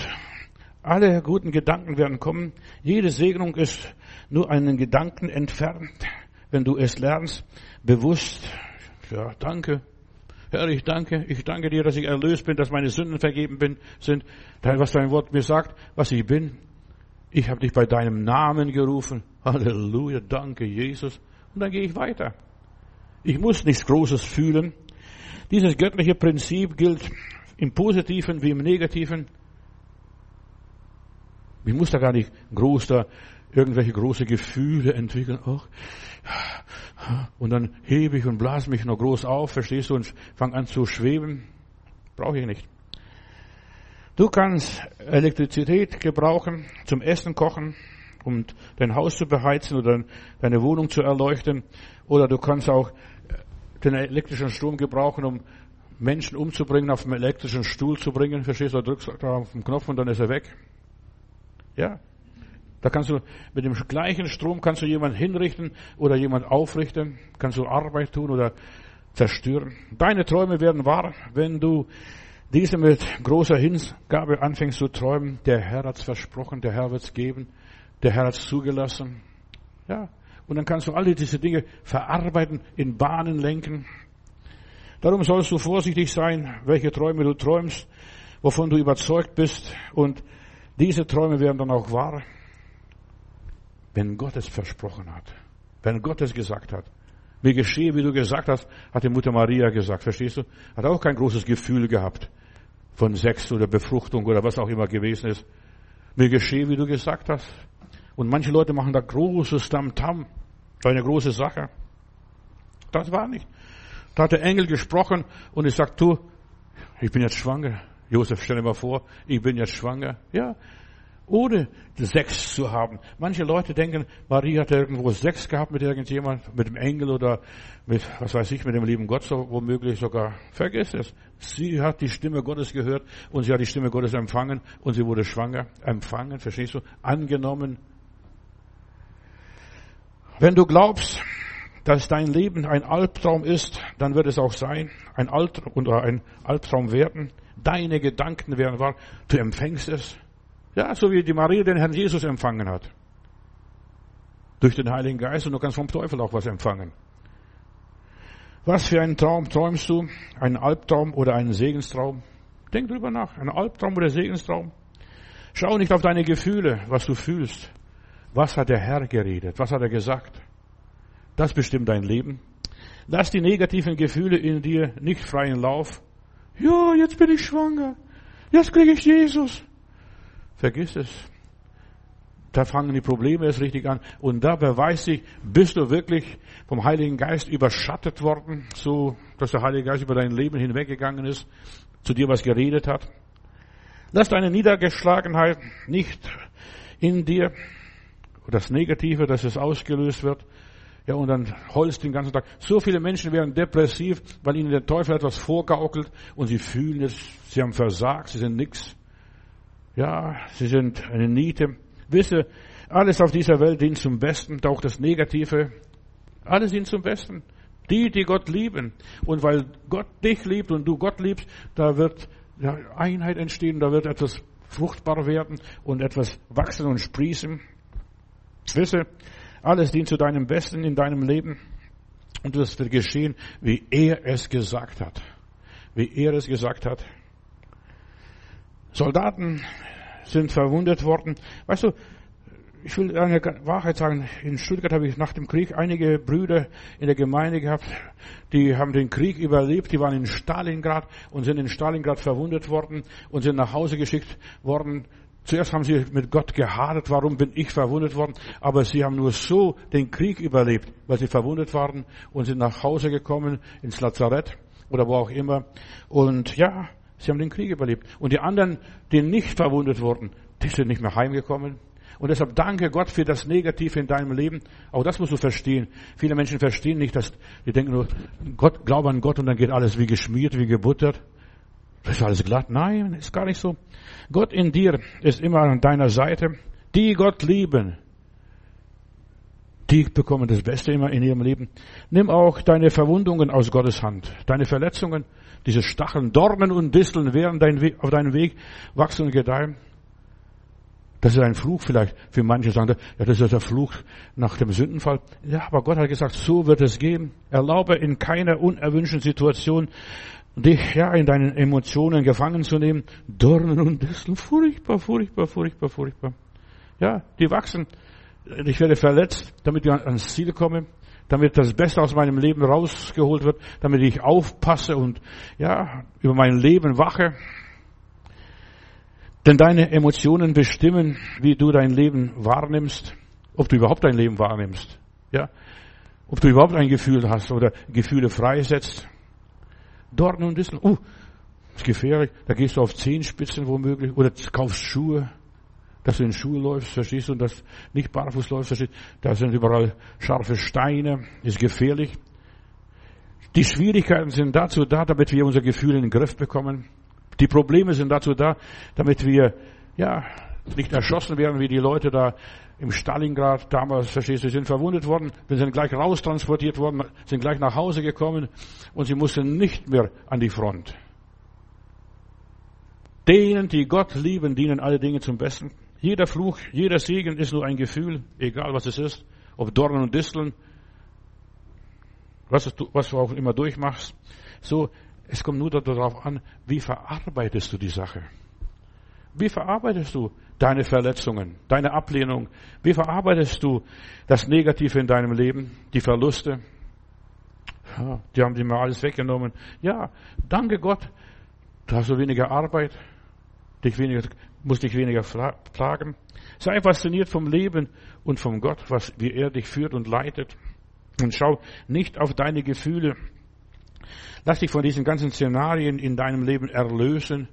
alle guten Gedanken werden kommen. Jede Segnung ist nur einen Gedanken entfernt, wenn du es lernst, bewusst. Ja, danke. Herr, ich danke, ich danke dir, dass ich erlöst bin, dass meine Sünden vergeben bin, sind, was dein Wort mir sagt, was ich bin. Ich habe dich bei deinem Namen gerufen. Halleluja, danke Jesus. Und dann gehe ich weiter. Ich muss nichts Großes fühlen. Dieses göttliche Prinzip gilt im Positiven wie im Negativen. Ich muss da gar nicht groß da irgendwelche große Gefühle entwickeln. Och. Und dann hebe ich und blase mich noch groß auf, verstehst du, und fange an zu schweben. Brauche ich nicht. Du kannst Elektrizität gebrauchen zum Essen kochen, um dein Haus zu beheizen oder deine Wohnung zu erleuchten. Oder du kannst auch den elektrischen Strom gebrauchen, um Menschen umzubringen, auf dem elektrischen Stuhl zu bringen. Verstehst du, drückst du auf den Knopf und dann ist er weg. Ja. Da kannst du, mit dem gleichen Strom kannst du jemanden hinrichten oder jemand aufrichten, kannst du Arbeit tun oder zerstören. Deine Träume werden wahr, wenn du diese mit großer Hingabe anfängst zu träumen. Der Herr hat's versprochen, der Herr wird's geben, der Herr hat's zugelassen. Ja. Und dann kannst du alle diese Dinge verarbeiten, in Bahnen lenken. Darum sollst du vorsichtig sein, welche Träume du träumst, wovon du überzeugt bist und diese Träume werden dann auch wahr, wenn Gott es versprochen hat. Wenn Gott es gesagt hat. Mir geschehe, wie du gesagt hast, hat die Mutter Maria gesagt. Verstehst du? Hat auch kein großes Gefühl gehabt von Sex oder Befruchtung oder was auch immer gewesen ist. Mir geschehe, wie du gesagt hast. Und manche Leute machen da großes Tamtam. -Tam, eine große Sache. Das war nicht. Da hat der Engel gesprochen und ich sag, du, ich bin jetzt schwanger. Josef, stell dir mal vor, ich bin jetzt schwanger. Ja, ohne Sex zu haben. Manche Leute denken, Maria hat irgendwo Sex gehabt mit irgendjemand, mit dem Engel oder mit, was weiß ich, mit dem lieben Gott so womöglich sogar. Vergiss es. Sie hat die Stimme Gottes gehört und sie hat die Stimme Gottes empfangen und sie wurde schwanger. Empfangen, verstehst du? Angenommen. Wenn du glaubst, dass dein Leben ein Albtraum ist, dann wird es auch sein, ein Albtraum oder ein Albtraum werden. Deine Gedanken werden wahr. Du empfängst es. Ja, so wie die Maria den Herrn Jesus empfangen hat. Durch den Heiligen Geist und du kannst vom Teufel auch was empfangen. Was für einen Traum träumst du? Einen Albtraum oder einen Segenstraum? Denk drüber nach. Ein Albtraum oder Segenstraum? Schau nicht auf deine Gefühle, was du fühlst. Was hat der Herr geredet? Was hat er gesagt? Das bestimmt dein Leben. Lass die negativen Gefühle in dir nicht freien Lauf ja, jetzt bin ich schwanger. Jetzt kriege ich Jesus. Vergiss es. Da fangen die Probleme erst richtig an. Und da beweist sich, bist du wirklich vom Heiligen Geist überschattet worden, so dass der Heilige Geist über dein Leben hinweggegangen ist, zu dir was geredet hat. Lass deine Niedergeschlagenheit nicht in dir das Negative, dass es ausgelöst wird. Ja, und dann holst den ganzen Tag. So viele Menschen werden depressiv, weil ihnen der Teufel etwas vorgaukelt und sie fühlen es, sie haben versagt, sie sind nix. Ja, sie sind eine Niete. Wisse, alles auf dieser Welt dient zum Besten, auch das Negative. Alles dient zum Besten. Die, die Gott lieben. Und weil Gott dich liebt und du Gott liebst, da wird Einheit entstehen, da wird etwas fruchtbar werden und etwas wachsen und sprießen. Wisse, alles dient zu deinem Besten in deinem Leben. Und das wird geschehen, wie er es gesagt hat. Wie er es gesagt hat. Soldaten sind verwundet worden. Weißt du, ich will eine Wahrheit sagen. In Stuttgart habe ich nach dem Krieg einige Brüder in der Gemeinde gehabt, die haben den Krieg überlebt, die waren in Stalingrad und sind in Stalingrad verwundet worden und sind nach Hause geschickt worden. Zuerst haben sie mit Gott gehadert, warum bin ich verwundet worden, aber sie haben nur so den Krieg überlebt, weil sie verwundet waren und sind nach Hause gekommen, ins Lazarett oder wo auch immer. Und ja, sie haben den Krieg überlebt. Und die anderen, die nicht verwundet wurden, die sind nicht mehr heimgekommen. Und deshalb danke Gott für das Negative in deinem Leben. Auch das musst du verstehen. Viele Menschen verstehen nicht, dass die denken nur, Gott, glaube an Gott und dann geht alles wie geschmiert, wie gebuttert. Das ist alles glatt. Nein, ist gar nicht so. Gott in dir ist immer an deiner Seite. Die Gott lieben, die bekommen das Beste immer in ihrem Leben. Nimm auch deine Verwundungen aus Gottes Hand. Deine Verletzungen, diese Stacheln, Dornen und Disteln werden dein auf deinem Weg wachsen und gedeihen. Das ist ein Fluch vielleicht. Für manche sagen, ja, das ist der Fluch nach dem Sündenfall. Ja, aber Gott hat gesagt, so wird es gehen. Erlaube in keiner unerwünschten Situation dich ja in deinen Emotionen gefangen zu nehmen. Dornen und Disteln, furchtbar, furchtbar, furchtbar, furchtbar. Ja, die wachsen. Ich werde verletzt, damit ich ans Ziel komme, damit das Beste aus meinem Leben rausgeholt wird, damit ich aufpasse und ja, über mein Leben wache. Denn deine Emotionen bestimmen, wie du dein Leben wahrnimmst, ob du überhaupt dein Leben wahrnimmst. Ja? Ob du überhaupt ein Gefühl hast oder Gefühle freisetzt. Dornen und Disteln. Uh, ist gefährlich. Da gehst du auf Zehenspitzen womöglich oder kaufst Schuhe, dass du in Schuhe läufst, verstehst du, und dass nicht barfuß läufst, verstehst du. Da sind überall scharfe Steine, ist gefährlich. Die Schwierigkeiten sind dazu da, damit wir unsere Gefühle in den Griff bekommen. Die Probleme sind dazu da, damit wir, ja, nicht erschossen werden, wie die Leute da im Stalingrad damals, verstehst du, sind verwundet worden, sind gleich raustransportiert worden, sind gleich nach Hause gekommen und sie mussten nicht mehr an die Front. Denen, die Gott lieben, dienen alle Dinge zum Besten. Jeder Fluch, jeder Segen ist nur ein Gefühl, egal was es ist, ob Dornen und Disteln, was du, was du auch immer durchmachst. So, es kommt nur darauf an, wie verarbeitest du die Sache? Wie verarbeitest du deine Verletzungen, deine Ablehnung? Wie verarbeitest du das Negative in deinem Leben, die Verluste? Ja, die haben dir mal alles weggenommen. Ja, danke Gott. Du hast so weniger Arbeit, dich weniger, musst dich weniger plagen. Sei fasziniert vom Leben und vom Gott, was, wie er dich führt und leitet. Und schau nicht auf deine Gefühle, Lass dich von diesen ganzen Szenarien in deinem Leben erlösen.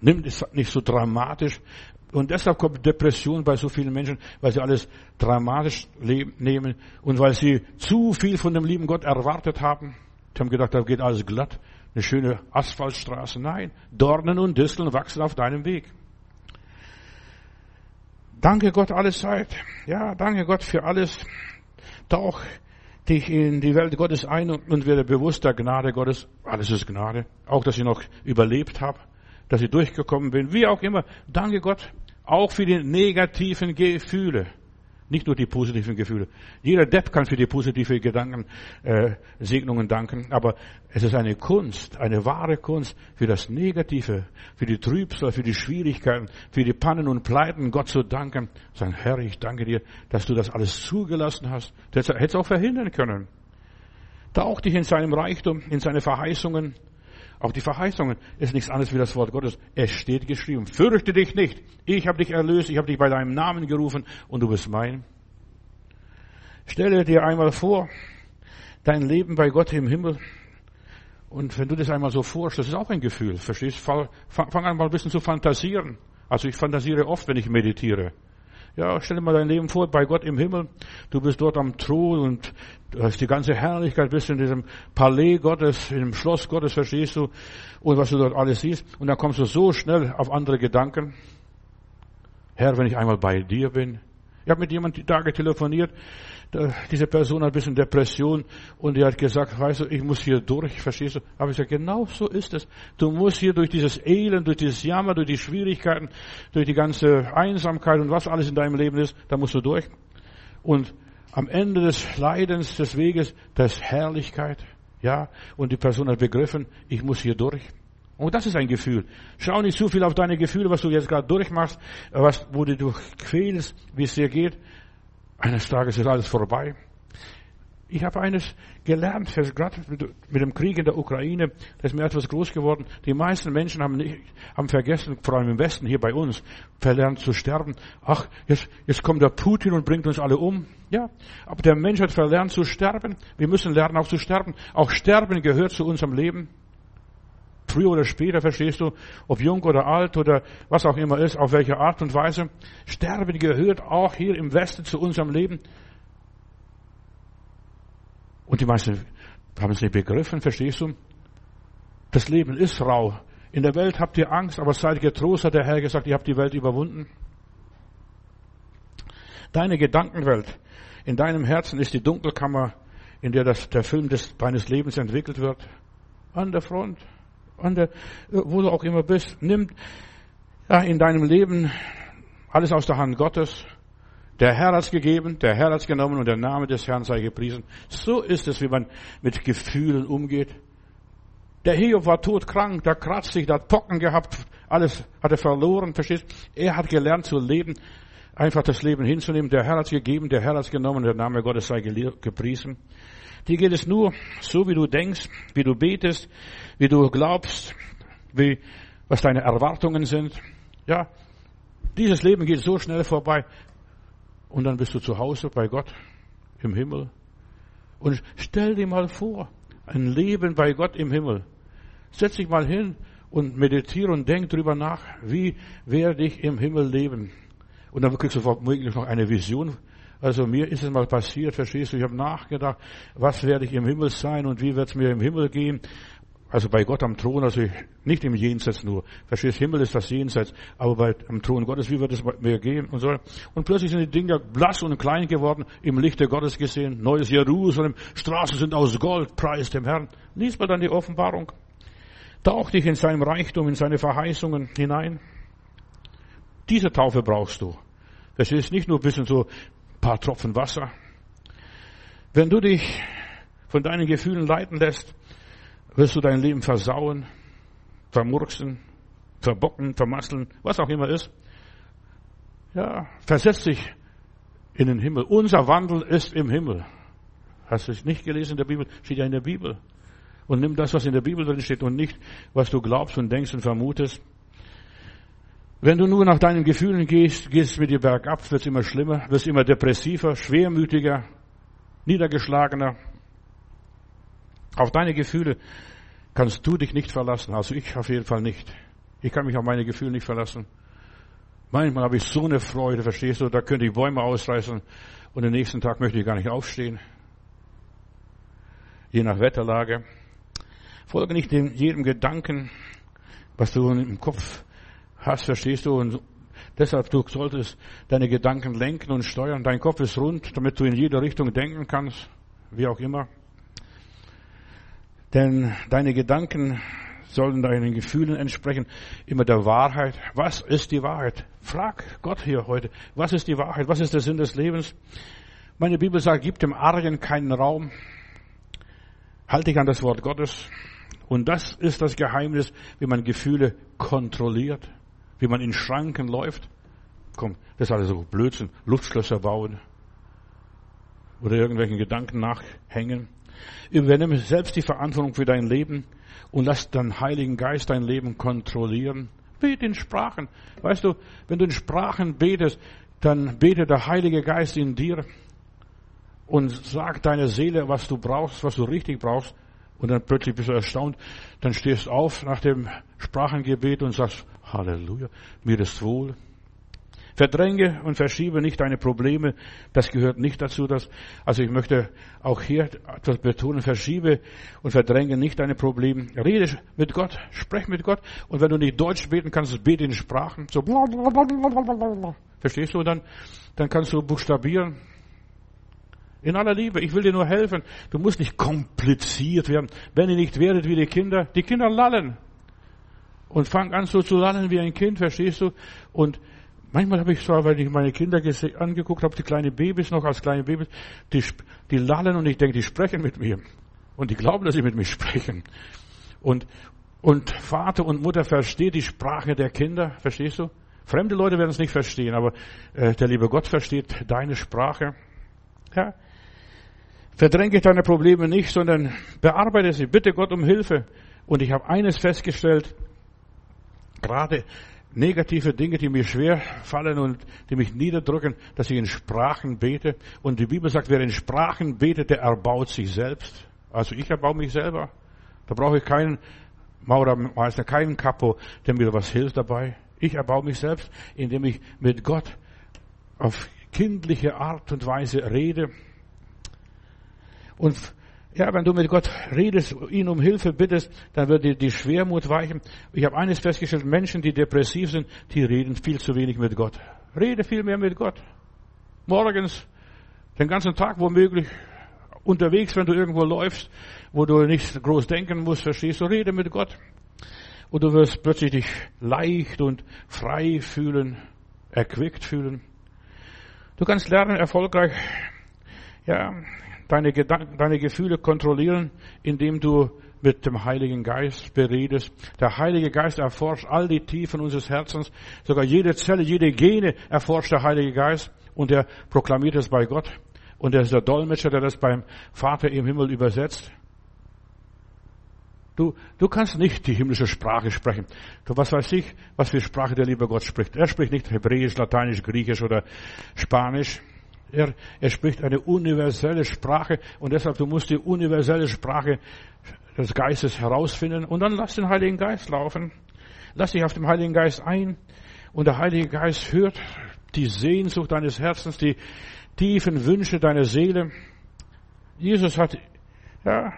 Nimm es nicht so dramatisch. Und deshalb kommt Depression bei so vielen Menschen, weil sie alles dramatisch nehmen und weil sie zu viel von dem lieben Gott erwartet haben. Sie haben gedacht, da geht alles glatt, eine schöne Asphaltstraße. Nein, Dornen und Disteln wachsen auf deinem Weg. Danke Gott alle Zeit. Ja, danke Gott für alles. Tauch dich in die Welt Gottes ein und werde bewusst der Gnade Gottes. Alles ist Gnade. Auch, dass ich noch überlebt habe, dass ich durchgekommen bin. Wie auch immer. Danke Gott. Auch für die negativen Gefühle. Nicht nur die positiven Gefühle. Jeder Depp kann für die positiven Gedanken, äh, Segnungen danken, aber es ist eine Kunst, eine wahre Kunst für das Negative, für die Trübsal, für die Schwierigkeiten, für die Pannen und Pleiten, Gott zu danken. Sagen, Herr, ich danke dir, dass du das alles zugelassen hast. Du hättest es auch verhindern können. Tauch dich in seinem Reichtum, in seine Verheißungen, auch die Verheißungen ist nichts anderes wie das Wort Gottes. Es steht geschrieben, fürchte dich nicht. Ich habe dich erlöst, ich habe dich bei deinem Namen gerufen und du bist mein. Stelle dir einmal vor, dein Leben bei Gott im Himmel. Und wenn du das einmal so vorstellst, das ist auch ein Gefühl, verstehst? Fang, fang an mal ein bisschen zu fantasieren. Also ich fantasiere oft, wenn ich meditiere. Ja, stell dir mal dein Leben vor, bei Gott im Himmel. Du bist dort am Thron und du hast die ganze Herrlichkeit, bist in diesem Palais Gottes, in dem Schloss Gottes, verstehst du? Und was du dort alles siehst. Und dann kommst du so schnell auf andere Gedanken. Herr, wenn ich einmal bei dir bin. Ich habe mit jemandem die Tage telefoniert, diese Person hat ein bisschen Depression und die hat gesagt, weißt du, ich muss hier durch, verstehst du? Aber ich sage, genau so ist es. Du musst hier durch dieses Elend, durch dieses Jammer, durch die Schwierigkeiten, durch die ganze Einsamkeit und was alles in deinem Leben ist, da musst du durch. Und am Ende des Leidens, des Weges, das Herrlichkeit, ja, und die Person hat begriffen, ich muss hier durch. Und das ist ein Gefühl. Schau nicht zu viel auf deine Gefühle, was du jetzt gerade durchmachst, was, wo du quälst, wie es dir geht. Eines Tages ist alles vorbei. Ich habe eines gelernt, gerade mit dem Krieg in der Ukraine, da ist mir etwas groß geworden. Die meisten Menschen haben, nicht, haben vergessen, vor allem im Westen, hier bei uns, verlernt zu sterben. Ach, jetzt, jetzt kommt der Putin und bringt uns alle um. Ja, aber der Mensch hat verlernt zu sterben. Wir müssen lernen auch zu sterben. Auch Sterben gehört zu unserem Leben. Früher oder später, verstehst du, ob jung oder alt oder was auch immer ist, auf welche Art und Weise. Sterben gehört auch hier im Westen zu unserem Leben. Und die meisten haben es nicht begriffen, verstehst du? Das Leben ist rau. In der Welt habt ihr Angst, aber seid getrost, hat der Herr gesagt, ihr habt die Welt überwunden. Deine Gedankenwelt, in deinem Herzen ist die Dunkelkammer, in der das, der Film des, deines Lebens entwickelt wird. An der Front an der, wo du auch immer bist. Nimm ja, in deinem Leben alles aus der Hand Gottes. Der Herr hat's gegeben, der Herr hat's genommen und der Name des Herrn sei gepriesen. So ist es, wie man mit Gefühlen umgeht. Der Hiob war todkrank, der kratzt sich, der hat Pocken gehabt, alles hat er verloren, verstehst? Er hat gelernt zu leben, einfach das Leben hinzunehmen. Der Herr hat's gegeben, der Herr hat's genommen, der Name Gottes sei gepriesen. Dir geht es nur so, wie du denkst, wie du betest, wie du glaubst, wie, was deine Erwartungen sind. Ja, dieses Leben geht so schnell vorbei. Und dann bist du zu Hause bei Gott im Himmel. Und stell dir mal vor, ein Leben bei Gott im Himmel. Setz dich mal hin und meditiere und denk drüber nach, wie werde ich im Himmel leben. Und dann kriegst du womöglich noch eine Vision. Also mir ist es mal passiert, verstehst du, ich habe nachgedacht, was werde ich im Himmel sein und wie wird es mir im Himmel gehen. Also bei Gott am Thron, also nicht im Jenseits nur. Verstehst, Himmel ist das Jenseits, aber bei, am Thron Gottes, wie wird es mir gehen und so. Und plötzlich sind die Dinge blass und klein geworden, im Lichte Gottes gesehen. Neues Jerusalem, Straßen sind aus Gold, preis dem Herrn. Lies mal dann die Offenbarung. Tauch dich in seinem Reichtum, in seine Verheißungen hinein. Diese Taufe brauchst du. Das ist nicht nur ein bisschen so paar Tropfen Wasser. Wenn du dich von deinen Gefühlen leiten lässt, wirst du dein Leben versauen, vermurksen, verbocken, vermasseln, was auch immer ist. Ja, versetz dich in den Himmel. Unser Wandel ist im Himmel. Hast du es nicht gelesen in der Bibel? Steht ja in der Bibel. Und nimm das, was in der Bibel drin steht und nicht, was du glaubst und denkst und vermutest. Wenn du nur nach deinen Gefühlen gehst, gehst mit dir bergab, wird es immer schlimmer, wirst immer depressiver, schwermütiger, niedergeschlagener, auf deine Gefühle kannst du dich nicht verlassen. Also ich auf jeden Fall nicht. Ich kann mich auf meine Gefühle nicht verlassen. Manchmal habe ich so eine Freude, verstehst du? Da könnte ich Bäume ausreißen und den nächsten Tag möchte ich gar nicht aufstehen. Je nach Wetterlage. Folge nicht dem, jedem Gedanken, was du im Kopf hast, verstehst du? Und deshalb du solltest deine Gedanken lenken und steuern. Dein Kopf ist rund, damit du in jede Richtung denken kannst, wie auch immer. Denn deine Gedanken sollen deinen Gefühlen entsprechen, immer der Wahrheit. Was ist die Wahrheit? Frag Gott hier heute, was ist die Wahrheit? Was ist der Sinn des Lebens? Meine Bibel sagt, gib dem Argen keinen Raum. Halte dich an das Wort Gottes. Und das ist das Geheimnis, wie man Gefühle kontrolliert, wie man in Schranken läuft. Komm, das ist alles so Blödsinn. Luftschlösser bauen oder irgendwelchen Gedanken nachhängen. Übernimm selbst die Verantwortung für dein Leben und lass den Heiligen Geist dein Leben kontrollieren. Bete in Sprachen. Weißt du, wenn du in Sprachen betest, dann betet der Heilige Geist in dir und sagt deiner Seele, was du brauchst, was du richtig brauchst. Und dann plötzlich bist du erstaunt. Dann stehst du auf nach dem Sprachengebet und sagst, Halleluja, mir ist wohl. Verdränge und verschiebe nicht deine Probleme. Das gehört nicht dazu. Dass, also ich möchte auch hier etwas betonen. Verschiebe und verdränge nicht deine Probleme. Rede mit Gott. Sprech mit Gott. Und wenn du nicht Deutsch beten kannst, bete in Sprachen. So. Verstehst du? Dann, dann kannst du buchstabieren. In aller Liebe, ich will dir nur helfen. Du musst nicht kompliziert werden. Wenn ihr nicht werdet wie die Kinder, die Kinder lallen. Und fang an so zu lallen wie ein Kind, verstehst du? Und manchmal habe ich so, weil ich meine Kinder angeguckt habe, die kleinen Babys noch als kleine Babys, die, die lallen und ich denke, die sprechen mit mir. Und die glauben, dass sie mit mir sprechen. Und, und Vater und Mutter versteht die Sprache der Kinder, verstehst du? Fremde Leute werden es nicht verstehen, aber äh, der liebe Gott versteht deine Sprache. Ja, Verdränge deine Probleme nicht, sondern bearbeite sie. Bitte Gott um Hilfe. Und ich habe eines festgestellt, gerade negative Dinge, die mir schwer fallen und die mich niederdrücken, dass ich in Sprachen bete. Und die Bibel sagt, wer in Sprachen betet, der erbaut sich selbst. Also ich erbaue mich selber. Da brauche ich keinen Maurermeister, keinen Kapo, der mir was hilft dabei. Ich erbaue mich selbst, indem ich mit Gott auf kindliche Art und Weise rede und ja, wenn du mit Gott redest, ihn um Hilfe bittest, dann wird dir die Schwermut weichen. Ich habe eines festgestellt, Menschen, die depressiv sind, die reden viel zu wenig mit Gott. Rede viel mehr mit Gott. Morgens, den ganzen Tag womöglich, unterwegs, wenn du irgendwo läufst, wo du nicht groß denken musst, verstehst du, rede mit Gott. Und du wirst plötzlich dich leicht und frei fühlen, erquickt fühlen. Du kannst lernen, erfolgreich, ja, deine, Gedanken, deine Gefühle kontrollieren, indem du mit dem Heiligen Geist beredest. Der Heilige Geist erforscht all die Tiefen unseres Herzens, sogar jede Zelle, jede Gene erforscht der Heilige Geist und er proklamiert es bei Gott. Und er ist der Dolmetscher, der das beim Vater im Himmel übersetzt. Du, du kannst nicht die himmlische Sprache sprechen. Du, was weiß ich, was für Sprache der liebe Gott spricht. Er spricht nicht Hebräisch, Lateinisch, Griechisch oder Spanisch. Er, er spricht eine universelle Sprache und deshalb du musst die universelle Sprache des Geistes herausfinden und dann lass den Heiligen Geist laufen. Lass dich auf den Heiligen Geist ein und der Heilige Geist hört die Sehnsucht deines Herzens, die tiefen Wünsche deiner Seele. Jesus hat, ja,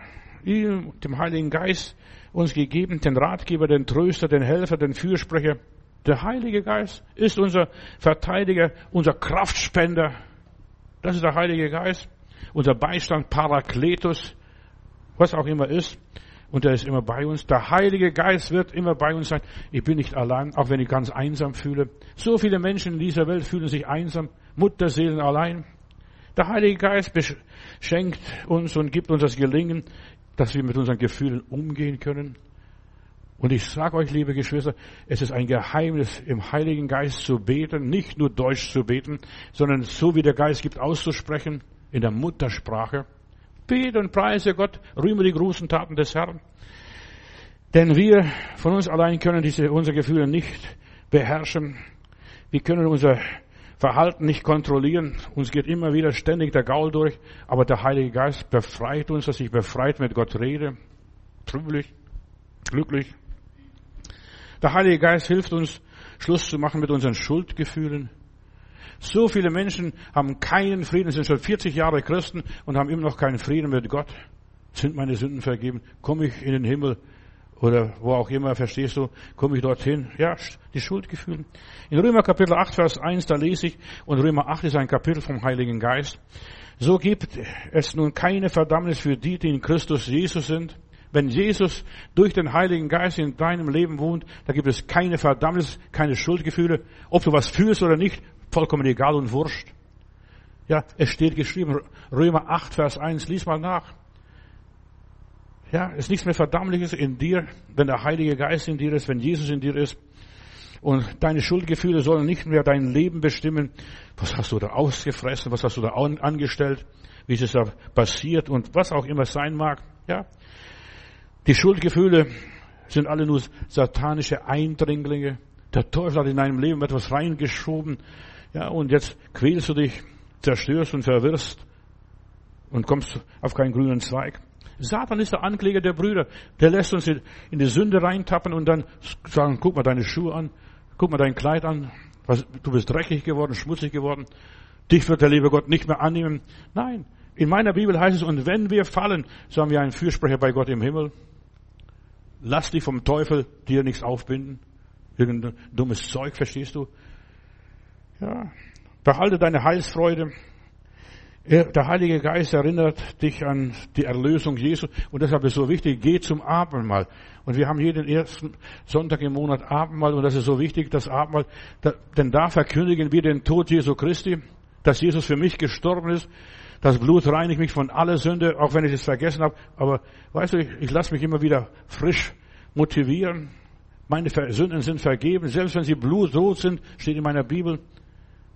ihm, dem Heiligen Geist uns gegeben, den Ratgeber, den Tröster, den Helfer, den Fürsprecher. Der Heilige Geist ist unser Verteidiger, unser Kraftspender. Das ist der Heilige Geist, unser Beistand, Parakletus, was auch immer ist. Und er ist immer bei uns. Der Heilige Geist wird immer bei uns sein. Ich bin nicht allein, auch wenn ich ganz einsam fühle. So viele Menschen in dieser Welt fühlen sich einsam, Mutterseelen allein. Der Heilige Geist schenkt uns und gibt uns das Gelingen, dass wir mit unseren Gefühlen umgehen können. Und ich sage euch, liebe Geschwister, es ist ein Geheimnis, im Heiligen Geist zu beten, nicht nur Deutsch zu beten, sondern so wie der Geist gibt, auszusprechen, in der Muttersprache. Bete und preise Gott, rühme die großen Taten des Herrn. Denn wir von uns allein können diese, unsere Gefühle nicht beherrschen. Wir können unser Verhalten nicht kontrollieren. Uns geht immer wieder ständig der Gaul durch. Aber der Heilige Geist befreit uns, dass ich befreit mit Gott rede. Trüblich, glücklich, der Heilige Geist hilft uns, Schluss zu machen mit unseren Schuldgefühlen. So viele Menschen haben keinen Frieden, sind schon 40 Jahre Christen und haben immer noch keinen Frieden mit Gott. Sind meine Sünden vergeben? Komme ich in den Himmel? Oder wo auch immer, verstehst du, komme ich dorthin? Ja, die Schuldgefühle. In Römer Kapitel 8, Vers 1, da lese ich, und Römer 8 ist ein Kapitel vom Heiligen Geist. So gibt es nun keine Verdammnis für die, die in Christus Jesus sind. Wenn Jesus durch den Heiligen Geist in deinem Leben wohnt, da gibt es keine Verdammnis, keine Schuldgefühle. Ob du was fühlst oder nicht, vollkommen egal und wurscht. Ja, es steht geschrieben, Römer 8, Vers 1, lies mal nach. Ja, es ist nichts mehr Verdammliches in dir, wenn der Heilige Geist in dir ist, wenn Jesus in dir ist. Und deine Schuldgefühle sollen nicht mehr dein Leben bestimmen. Was hast du da ausgefressen? Was hast du da angestellt? Wie ist es da passiert? Und was auch immer sein mag. Ja, die Schuldgefühle sind alle nur satanische Eindringlinge. Der Teufel hat in deinem Leben etwas reingeschoben. Ja, und jetzt quälst du dich, zerstörst und verwirrst und kommst auf keinen grünen Zweig. Satan ist der Ankläger der Brüder. Der lässt uns in die Sünde reintappen und dann sagen, guck mal deine Schuhe an, guck mal dein Kleid an, Was, du bist dreckig geworden, schmutzig geworden. Dich wird der liebe Gott nicht mehr annehmen. Nein. In meiner Bibel heißt es, und wenn wir fallen, so haben wir einen Fürsprecher bei Gott im Himmel. Lass dich vom Teufel dir nichts aufbinden. Irgendein dummes Zeug, verstehst du? Ja. Behalte deine Heilsfreude. Der Heilige Geist erinnert dich an die Erlösung Jesu und deshalb ist es so wichtig, geh zum Abendmahl. Und wir haben jeden ersten Sonntag im Monat Abendmahl und das ist so wichtig, das Abendmahl, denn da verkündigen wir den Tod Jesu Christi, dass Jesus für mich gestorben ist. Das Blut reinigt mich von aller Sünde, auch wenn ich es vergessen habe. Aber weißt du, ich, ich lasse mich immer wieder frisch motivieren. Meine Sünden sind vergeben, selbst wenn sie blutrot sind, steht in meiner Bibel.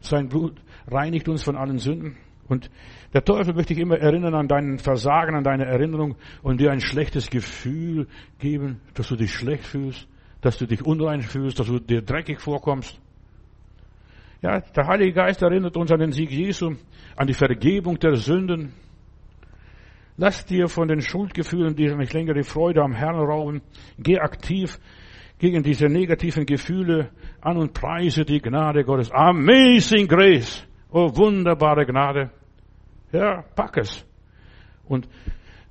Sein Blut reinigt uns von allen Sünden. Und der Teufel möchte dich immer erinnern an deinen Versagen, an deine Erinnerung und dir ein schlechtes Gefühl geben, dass du dich schlecht fühlst, dass du dich unrein fühlst, dass du dir dreckig vorkommst. Ja, der Heilige Geist erinnert uns an den Sieg Jesu, an die Vergebung der Sünden. Lass dir von den Schuldgefühlen, die nicht länger die Freude am Herrn rauben. Geh aktiv gegen diese negativen Gefühle an und preise die Gnade Gottes. Amazing Grace. Oh, wunderbare Gnade. Ja, pack es. Und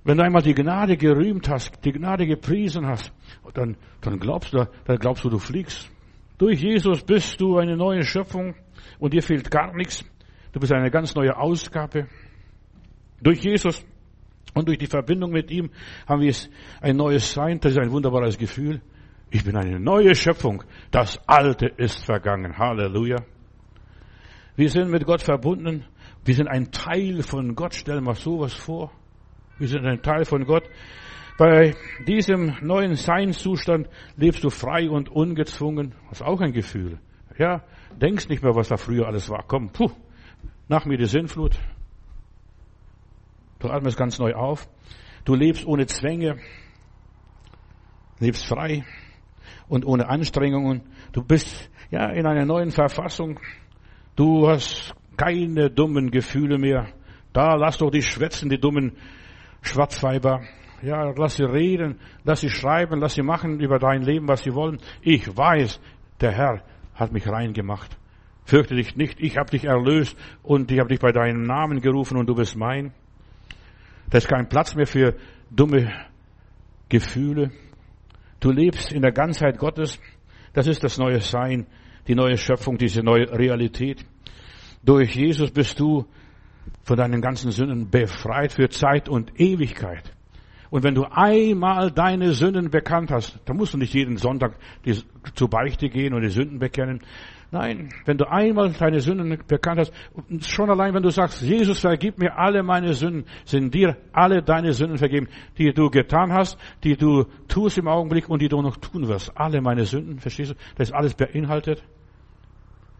wenn du einmal die Gnade gerühmt hast, die Gnade gepriesen hast, dann, dann glaubst du, dann glaubst du, du fliegst. Durch Jesus bist du eine neue Schöpfung und dir fehlt gar nichts. Du bist eine ganz neue Ausgabe. Durch Jesus und durch die Verbindung mit ihm haben wir ein neues Sein. Das ist ein wunderbares Gefühl. Ich bin eine neue Schöpfung. Das Alte ist vergangen. Halleluja. Wir sind mit Gott verbunden. Wir sind ein Teil von Gott. Stell mal sowas vor. Wir sind ein Teil von Gott. Bei diesem neuen Seinszustand lebst du frei und ungezwungen. Das ist auch ein Gefühl. Ja, denkst nicht mehr, was da früher alles war. Komm, puh, nach mir die Sinnflut. Du atmest ganz neu auf. Du lebst ohne Zwänge, lebst frei und ohne Anstrengungen. Du bist ja in einer neuen Verfassung. Du hast keine dummen Gefühle mehr. Da lass doch die schwätzen, die dummen Schwarzweiber. Ja, lass sie reden, lass sie schreiben, lass sie machen über dein Leben, was sie wollen. Ich weiß, der Herr hat mich rein gemacht. Fürchte dich nicht, ich habe dich erlöst und ich habe dich bei deinem Namen gerufen und du bist mein. Da ist kein Platz mehr für dumme Gefühle. Du lebst in der Ganzheit Gottes. Das ist das neue Sein, die neue Schöpfung, diese neue Realität. Durch Jesus bist du von deinen ganzen Sünden befreit für Zeit und Ewigkeit. Und wenn du einmal deine Sünden bekannt hast, dann musst du nicht jeden Sonntag zur Beichte gehen und die Sünden bekennen. Nein, wenn du einmal deine Sünden bekannt hast, schon allein wenn du sagst, Jesus vergib mir alle meine Sünden, sind dir alle deine Sünden vergeben, die du getan hast, die du tust im Augenblick und die du noch tun wirst. Alle meine Sünden, verstehst du? Das ist alles beinhaltet.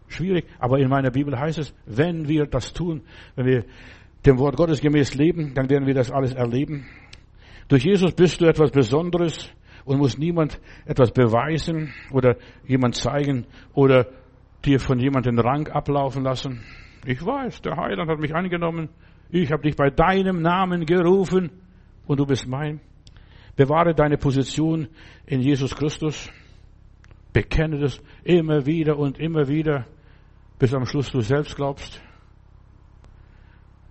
Schwierig, aber in meiner Bibel heißt es, wenn wir das tun, wenn wir dem Wort Gottes gemäß leben, dann werden wir das alles erleben. Durch Jesus bist du etwas Besonderes und muss niemand etwas beweisen oder jemand zeigen oder dir von jemandem den Rang ablaufen lassen. Ich weiß, der Heiland hat mich angenommen. Ich habe dich bei deinem Namen gerufen und du bist mein. Bewahre deine Position in Jesus Christus. Bekenne das immer wieder und immer wieder, bis am Schluss du selbst glaubst.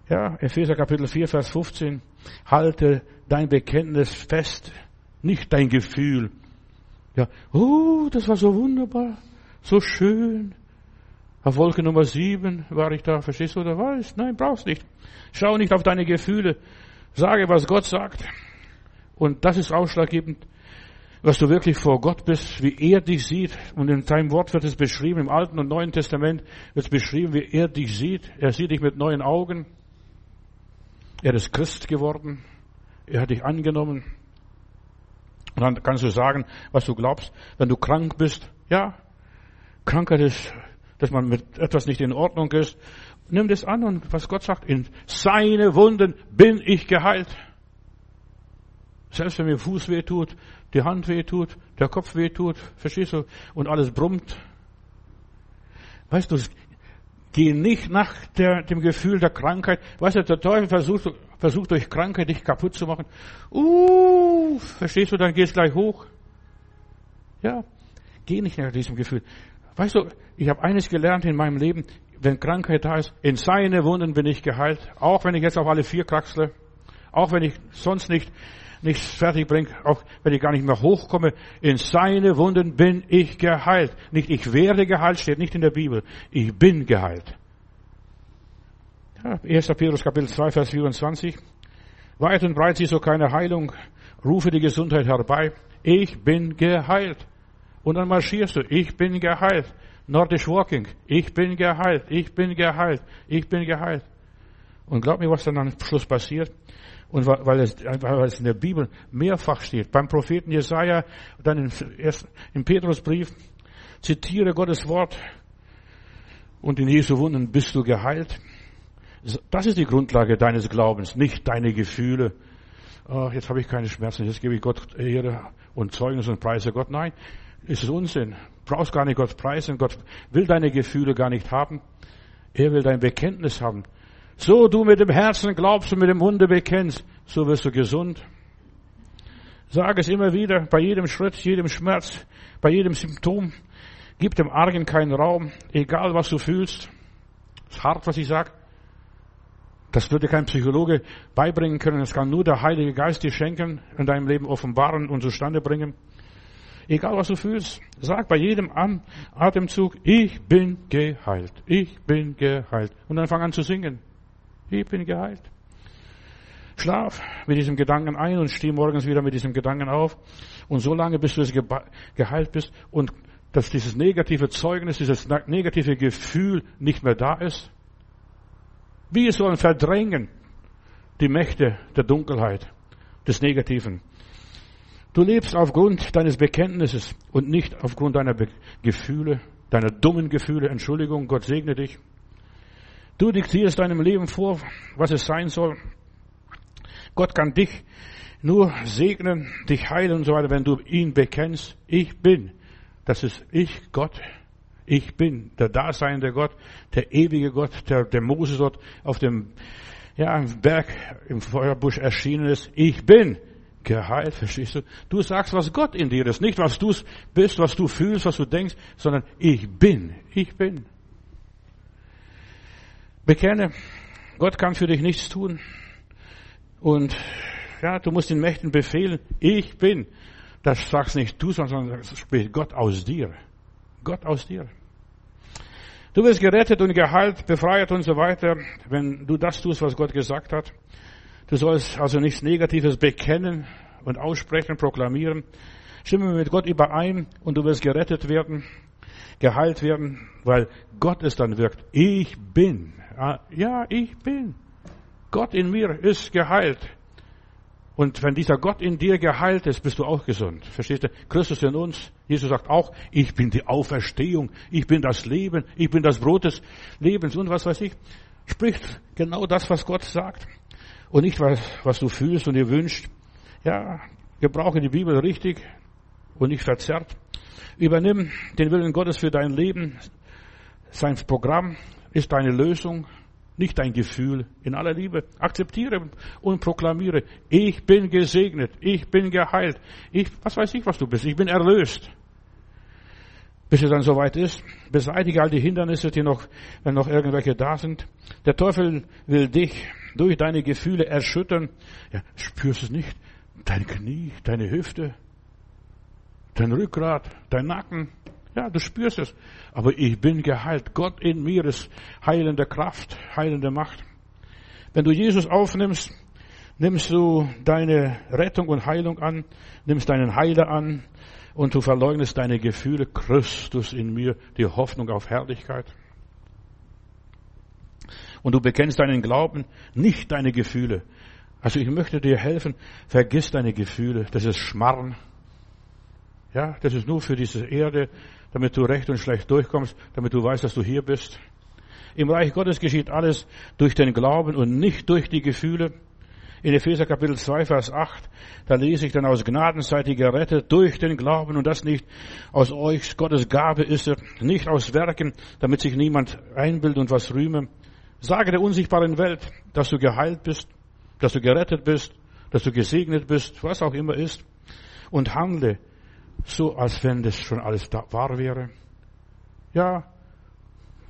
Ja, Epheser Kapitel 4, Vers 15. Halte dein Bekenntnis fest, nicht dein Gefühl. Ja, oh, das war so wunderbar, so schön. Auf Wolke Nummer sieben war ich da, verstehst du oder weißt? Nein, brauchst nicht. Schau nicht auf deine Gefühle. Sage, was Gott sagt. Und das ist ausschlaggebend, was du wirklich vor Gott bist, wie er dich sieht. Und in seinem Wort wird es beschrieben, im Alten und Neuen Testament wird es beschrieben, wie er dich sieht. Er sieht dich mit neuen Augen. Er ist Christ geworden. Er hat dich angenommen. Und dann kannst du sagen, was du glaubst. Wenn du krank bist, ja, Krankheit ist dass man mit etwas nicht in Ordnung ist. Nimm das an und was Gott sagt, in seine Wunden bin ich geheilt. Selbst wenn mir Fuß weh tut, die Hand weh tut, der Kopf weh tut, verstehst du, und alles brummt. Weißt du, geh nicht nach der, dem Gefühl der Krankheit. Weißt du, der Teufel versucht, versucht durch Krankheit dich kaputt zu machen. Uh, verstehst du, dann gehst gleich hoch. Ja, geh nicht nach diesem Gefühl. Weißt du, ich habe eines gelernt in meinem Leben, wenn Krankheit da ist, in seine Wunden bin ich geheilt. Auch wenn ich jetzt auf alle vier kraxle, auch wenn ich sonst nicht nichts fertig bringe, auch wenn ich gar nicht mehr hochkomme, in seine Wunden bin ich geheilt. Nicht ich werde geheilt, steht nicht in der Bibel. Ich bin geheilt. Ja, 1. Petrus Kapitel 2, Vers 24. Weit und breit siehst du keine Heilung. Rufe die Gesundheit herbei. Ich bin geheilt. Und dann marschierst du. Ich bin geheilt. Nordisch Walking. Ich bin geheilt. Ich bin geheilt. Ich bin geheilt. Und glaub mir, was dann am Schluss passiert. Und weil es, weil es in der Bibel mehrfach steht. Beim Propheten Jesaja, dann im, im Petrusbrief, zitiere Gottes Wort. Und in Jesu Wunden bist du geheilt. Das ist die Grundlage deines Glaubens, nicht deine Gefühle. Oh, jetzt habe ich keine Schmerzen, jetzt gebe ich Gott Ehre und Zeugnis und preise Gott. Nein, ist es Unsinn. Brauchst gar nicht Gott preisen. Gott will deine Gefühle gar nicht haben. Er will dein Bekenntnis haben. So du mit dem Herzen glaubst und mit dem Munde bekennst, so wirst du gesund. Sag es immer wieder, bei jedem Schritt, jedem Schmerz, bei jedem Symptom. Gib dem Argen keinen Raum, egal was du fühlst. ist hart, was ich sage. Das würde kein Psychologe beibringen können. Das kann nur der Heilige Geist dir schenken, in deinem Leben offenbaren und zustande bringen. Egal was du fühlst, sag bei jedem Atemzug, ich bin geheilt. Ich bin geheilt. Und dann fang an zu singen. Ich bin geheilt. Schlaf mit diesem Gedanken ein und steh morgens wieder mit diesem Gedanken auf. Und so lange, bis du geheilt bist und dass dieses negative Zeugnis, dieses negative Gefühl nicht mehr da ist. Wir sollen verdrängen die Mächte der Dunkelheit, des Negativen. Du lebst aufgrund deines Bekenntnisses und nicht aufgrund deiner Be Gefühle, deiner dummen Gefühle. Entschuldigung, Gott segne dich. Du diktierst deinem Leben vor, was es sein soll. Gott kann dich nur segnen, dich heilen und so weiter, wenn du ihn bekennst. Ich bin. Das ist ich, Gott. Ich bin der daseinende Gott, der ewige Gott, der, der Moses dort auf dem, ja, Berg, im Feuerbusch erschienen ist. Ich bin geheilt, verstehst du? Du sagst, was Gott in dir ist, nicht was du bist, was du fühlst, was du denkst, sondern ich bin, ich bin. Bekenne, Gott kann für dich nichts tun. Und ja, du musst den Mächten befehlen, ich bin. Das sagst nicht du, sondern das spricht Gott aus dir. Gott aus dir. Du wirst gerettet und geheilt, befreit und so weiter, wenn du das tust, was Gott gesagt hat. Du sollst also nichts Negatives bekennen und aussprechen, proklamieren. Stimme mit Gott überein und du wirst gerettet werden, geheilt werden, weil Gott es dann wirkt. Ich bin. Ja, ich bin. Gott in mir ist geheilt. Und wenn dieser Gott in dir geheilt ist, bist du auch gesund. Verstehst du? Christus in uns. Jesus sagt auch, ich bin die Auferstehung, ich bin das Leben, ich bin das Brot des Lebens und was weiß ich. Spricht genau das, was Gott sagt. Und nicht, was, was du fühlst und dir wünscht. Ja, gebrauche die Bibel richtig und nicht verzerrt. Übernimm den Willen Gottes für dein Leben. Sein Programm ist deine Lösung nicht dein Gefühl. In aller Liebe akzeptiere und proklamiere, ich bin gesegnet, ich bin geheilt, ich, was weiß ich, was du bist, ich bin erlöst. Bis es dann soweit ist, beseitige all die Hindernisse, die noch, wenn noch irgendwelche da sind. Der Teufel will dich durch deine Gefühle erschüttern. Ja, spürst es nicht? Dein Knie, deine Hüfte, dein Rückgrat, dein Nacken, ja, du spürst es. Aber ich bin geheilt. Gott in mir ist heilende Kraft, heilende Macht. Wenn du Jesus aufnimmst, nimmst du deine Rettung und Heilung an, nimmst deinen Heiler an und du verleugnest deine Gefühle. Christus in mir, die Hoffnung auf Herrlichkeit. Und du bekennst deinen Glauben, nicht deine Gefühle. Also ich möchte dir helfen, vergiss deine Gefühle. Das ist Schmarrn. Ja, das ist nur für diese Erde damit du recht und schlecht durchkommst, damit du weißt, dass du hier bist. Im Reich Gottes geschieht alles durch den Glauben und nicht durch die Gefühle. In Epheser Kapitel 2, Vers 8, da lese ich dann aus Gnaden seid ihr gerettet durch den Glauben und das nicht aus euch, Gottes Gabe ist er, nicht aus Werken, damit sich niemand einbildet und was rühme. Sage der unsichtbaren Welt, dass du geheilt bist, dass du gerettet bist, dass du gesegnet bist, was auch immer ist, und handle so als wenn das schon alles da wahr wäre. Ja,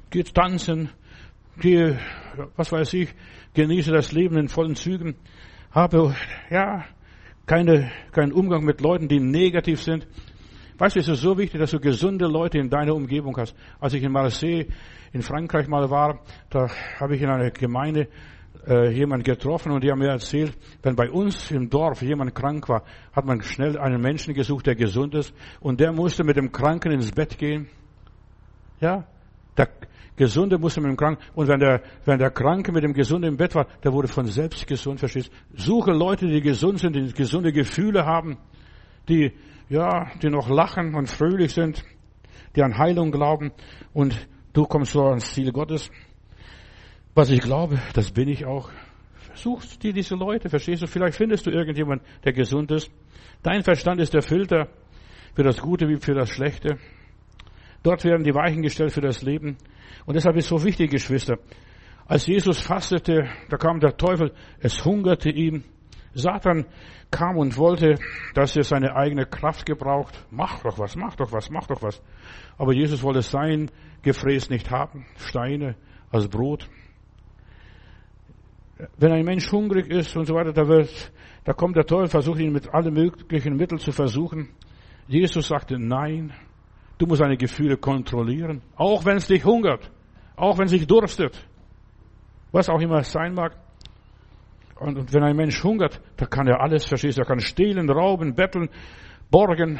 geht tanzen, gehe, was weiß ich, genieße das Leben in vollen Zügen, habe, ja, keine, keinen Umgang mit Leuten, die negativ sind. Weißt du, es ist so wichtig, dass du gesunde Leute in deiner Umgebung hast. Als ich in Marseille in Frankreich mal war, da habe ich in einer Gemeinde äh, jemand getroffen und die haben mir erzählt, wenn bei uns im Dorf jemand krank war, hat man schnell einen Menschen gesucht, der gesund ist und der musste mit dem Kranken ins Bett gehen. Ja, der Gesunde musste mit dem Kranken und wenn der, wenn der Kranke mit dem Gesunden im Bett war, der wurde von selbst gesund, verstehst? Suche Leute, die gesund sind, die gesunde Gefühle haben, die, ja, die noch lachen und fröhlich sind, die an Heilung glauben und du kommst so ans Ziel Gottes. Was ich glaube, das bin ich auch. Suchst dir diese Leute, verstehst du? Vielleicht findest du irgendjemand, der gesund ist. Dein Verstand ist der Filter für das Gute wie für das Schlechte. Dort werden die Weichen gestellt für das Leben. Und deshalb ist es so wichtig, Geschwister. Als Jesus fastete, da kam der Teufel, es hungerte ihm. Satan kam und wollte, dass er seine eigene Kraft gebraucht. Mach doch was, mach doch was, mach doch was. Aber Jesus wollte sein Gefräß nicht haben, Steine als Brot. Wenn ein Mensch hungrig ist und so weiter, da wird, da kommt der Teufel, versucht ihn mit allen möglichen Mitteln zu versuchen. Jesus sagte nein. Du musst deine Gefühle kontrollieren, auch wenn es dich hungert, auch wenn es dich durstet, was auch immer es sein mag. Und, und wenn ein Mensch hungert, da kann er alles, verstehst du, er kann stehlen, rauben, betteln, borgen,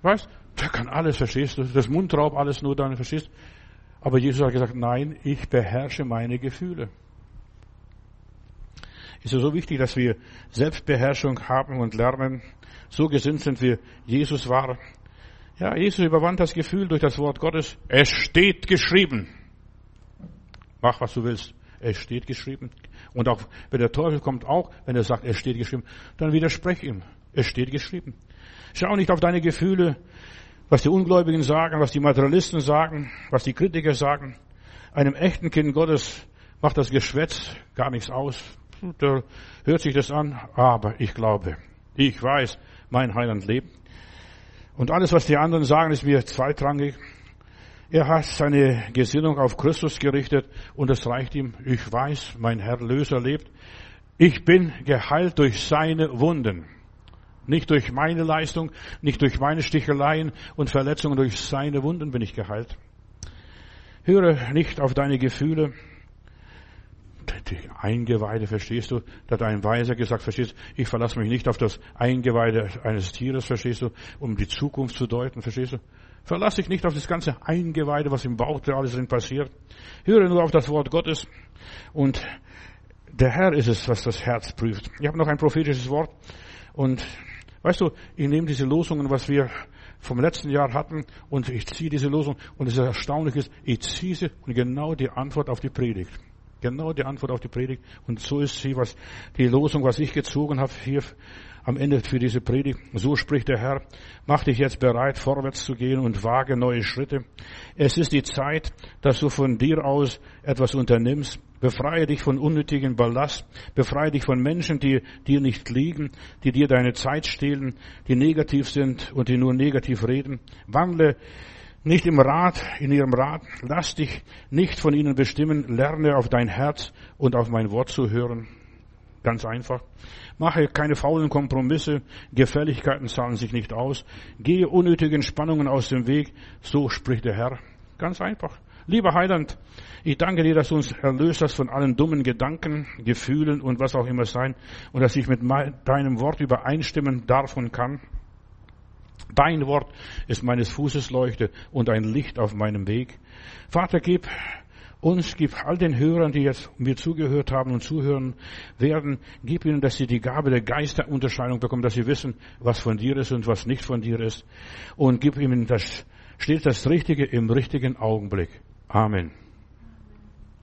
weißt, der kann alles, verstehst du, das Mundraub, alles nur dann, verstehst. Aber Jesus hat gesagt, nein, ich beherrsche meine Gefühle. Es ist so wichtig, dass wir Selbstbeherrschung haben und lernen. So gesinnt sind wir. Jesus war. Ja, Jesus überwand das Gefühl durch das Wort Gottes. Es steht geschrieben. Mach, was du willst. Es steht geschrieben. Und auch wenn der Teufel kommt, auch wenn er sagt, es steht geschrieben, dann widersprech ihm. Es steht geschrieben. Schau nicht auf deine Gefühle, was die Ungläubigen sagen, was die Materialisten sagen, was die Kritiker sagen. Einem echten Kind Gottes macht das Geschwätz gar nichts aus. Da hört sich das an, aber ich glaube, ich weiß, mein Heiland lebt. Und alles, was die anderen sagen, ist mir zweitrangig. Er hat seine Gesinnung auf Christus gerichtet und es reicht ihm. Ich weiß, mein Herr Löser lebt. Ich bin geheilt durch seine Wunden. Nicht durch meine Leistung, nicht durch meine Sticheleien und Verletzungen, durch seine Wunden bin ich geheilt. Höre nicht auf deine Gefühle, die Eingeweide, verstehst du? Da hat ein Weiser gesagt, verstehst du? Ich verlasse mich nicht auf das Eingeweide eines Tieres, verstehst du? Um die Zukunft zu deuten, verstehst du? Verlass dich nicht auf das ganze Eingeweide, was im Bauch da alles passiert. Höre nur auf das Wort Gottes. Und der Herr ist es, was das Herz prüft. Ich habe noch ein prophetisches Wort. Und weißt du, ich nehme diese Losungen, was wir vom letzten Jahr hatten, und ich ziehe diese Losung. Und es ist erstaunlich ich ziehe sie und genau die Antwort auf die Predigt. Genau die Antwort auf die Predigt. Und so ist sie, was die Losung, was ich gezogen habe hier am Ende für diese Predigt. So spricht der Herr, mach dich jetzt bereit, vorwärts zu gehen und wage neue Schritte. Es ist die Zeit, dass du von dir aus etwas unternimmst. Befreie dich von unnötigen Ballast. Befreie dich von Menschen, die dir nicht liegen, die dir deine Zeit stehlen, die negativ sind und die nur negativ reden. Wandle nicht im Rat, in ihrem Rat. Lass dich nicht von ihnen bestimmen. Lerne auf dein Herz und auf mein Wort zu hören. Ganz einfach. Mache keine faulen Kompromisse. Gefälligkeiten zahlen sich nicht aus. Gehe unnötigen Spannungen aus dem Weg. So spricht der Herr. Ganz einfach. Lieber Heiland, ich danke dir, dass du uns erlöst hast von allen dummen Gedanken, Gefühlen und was auch immer sein und dass ich mit deinem Wort übereinstimmen darf und kann. Dein Wort ist meines Fußes Leuchte und ein Licht auf meinem Weg. Vater, gib uns, gib all den Hörern, die jetzt mir zugehört haben und zuhören werden, gib ihnen, dass sie die Gabe der Geisterunterscheidung bekommen, dass sie wissen, was von dir ist und was nicht von dir ist. Und gib ihnen das, steht das Richtige im richtigen Augenblick. Amen.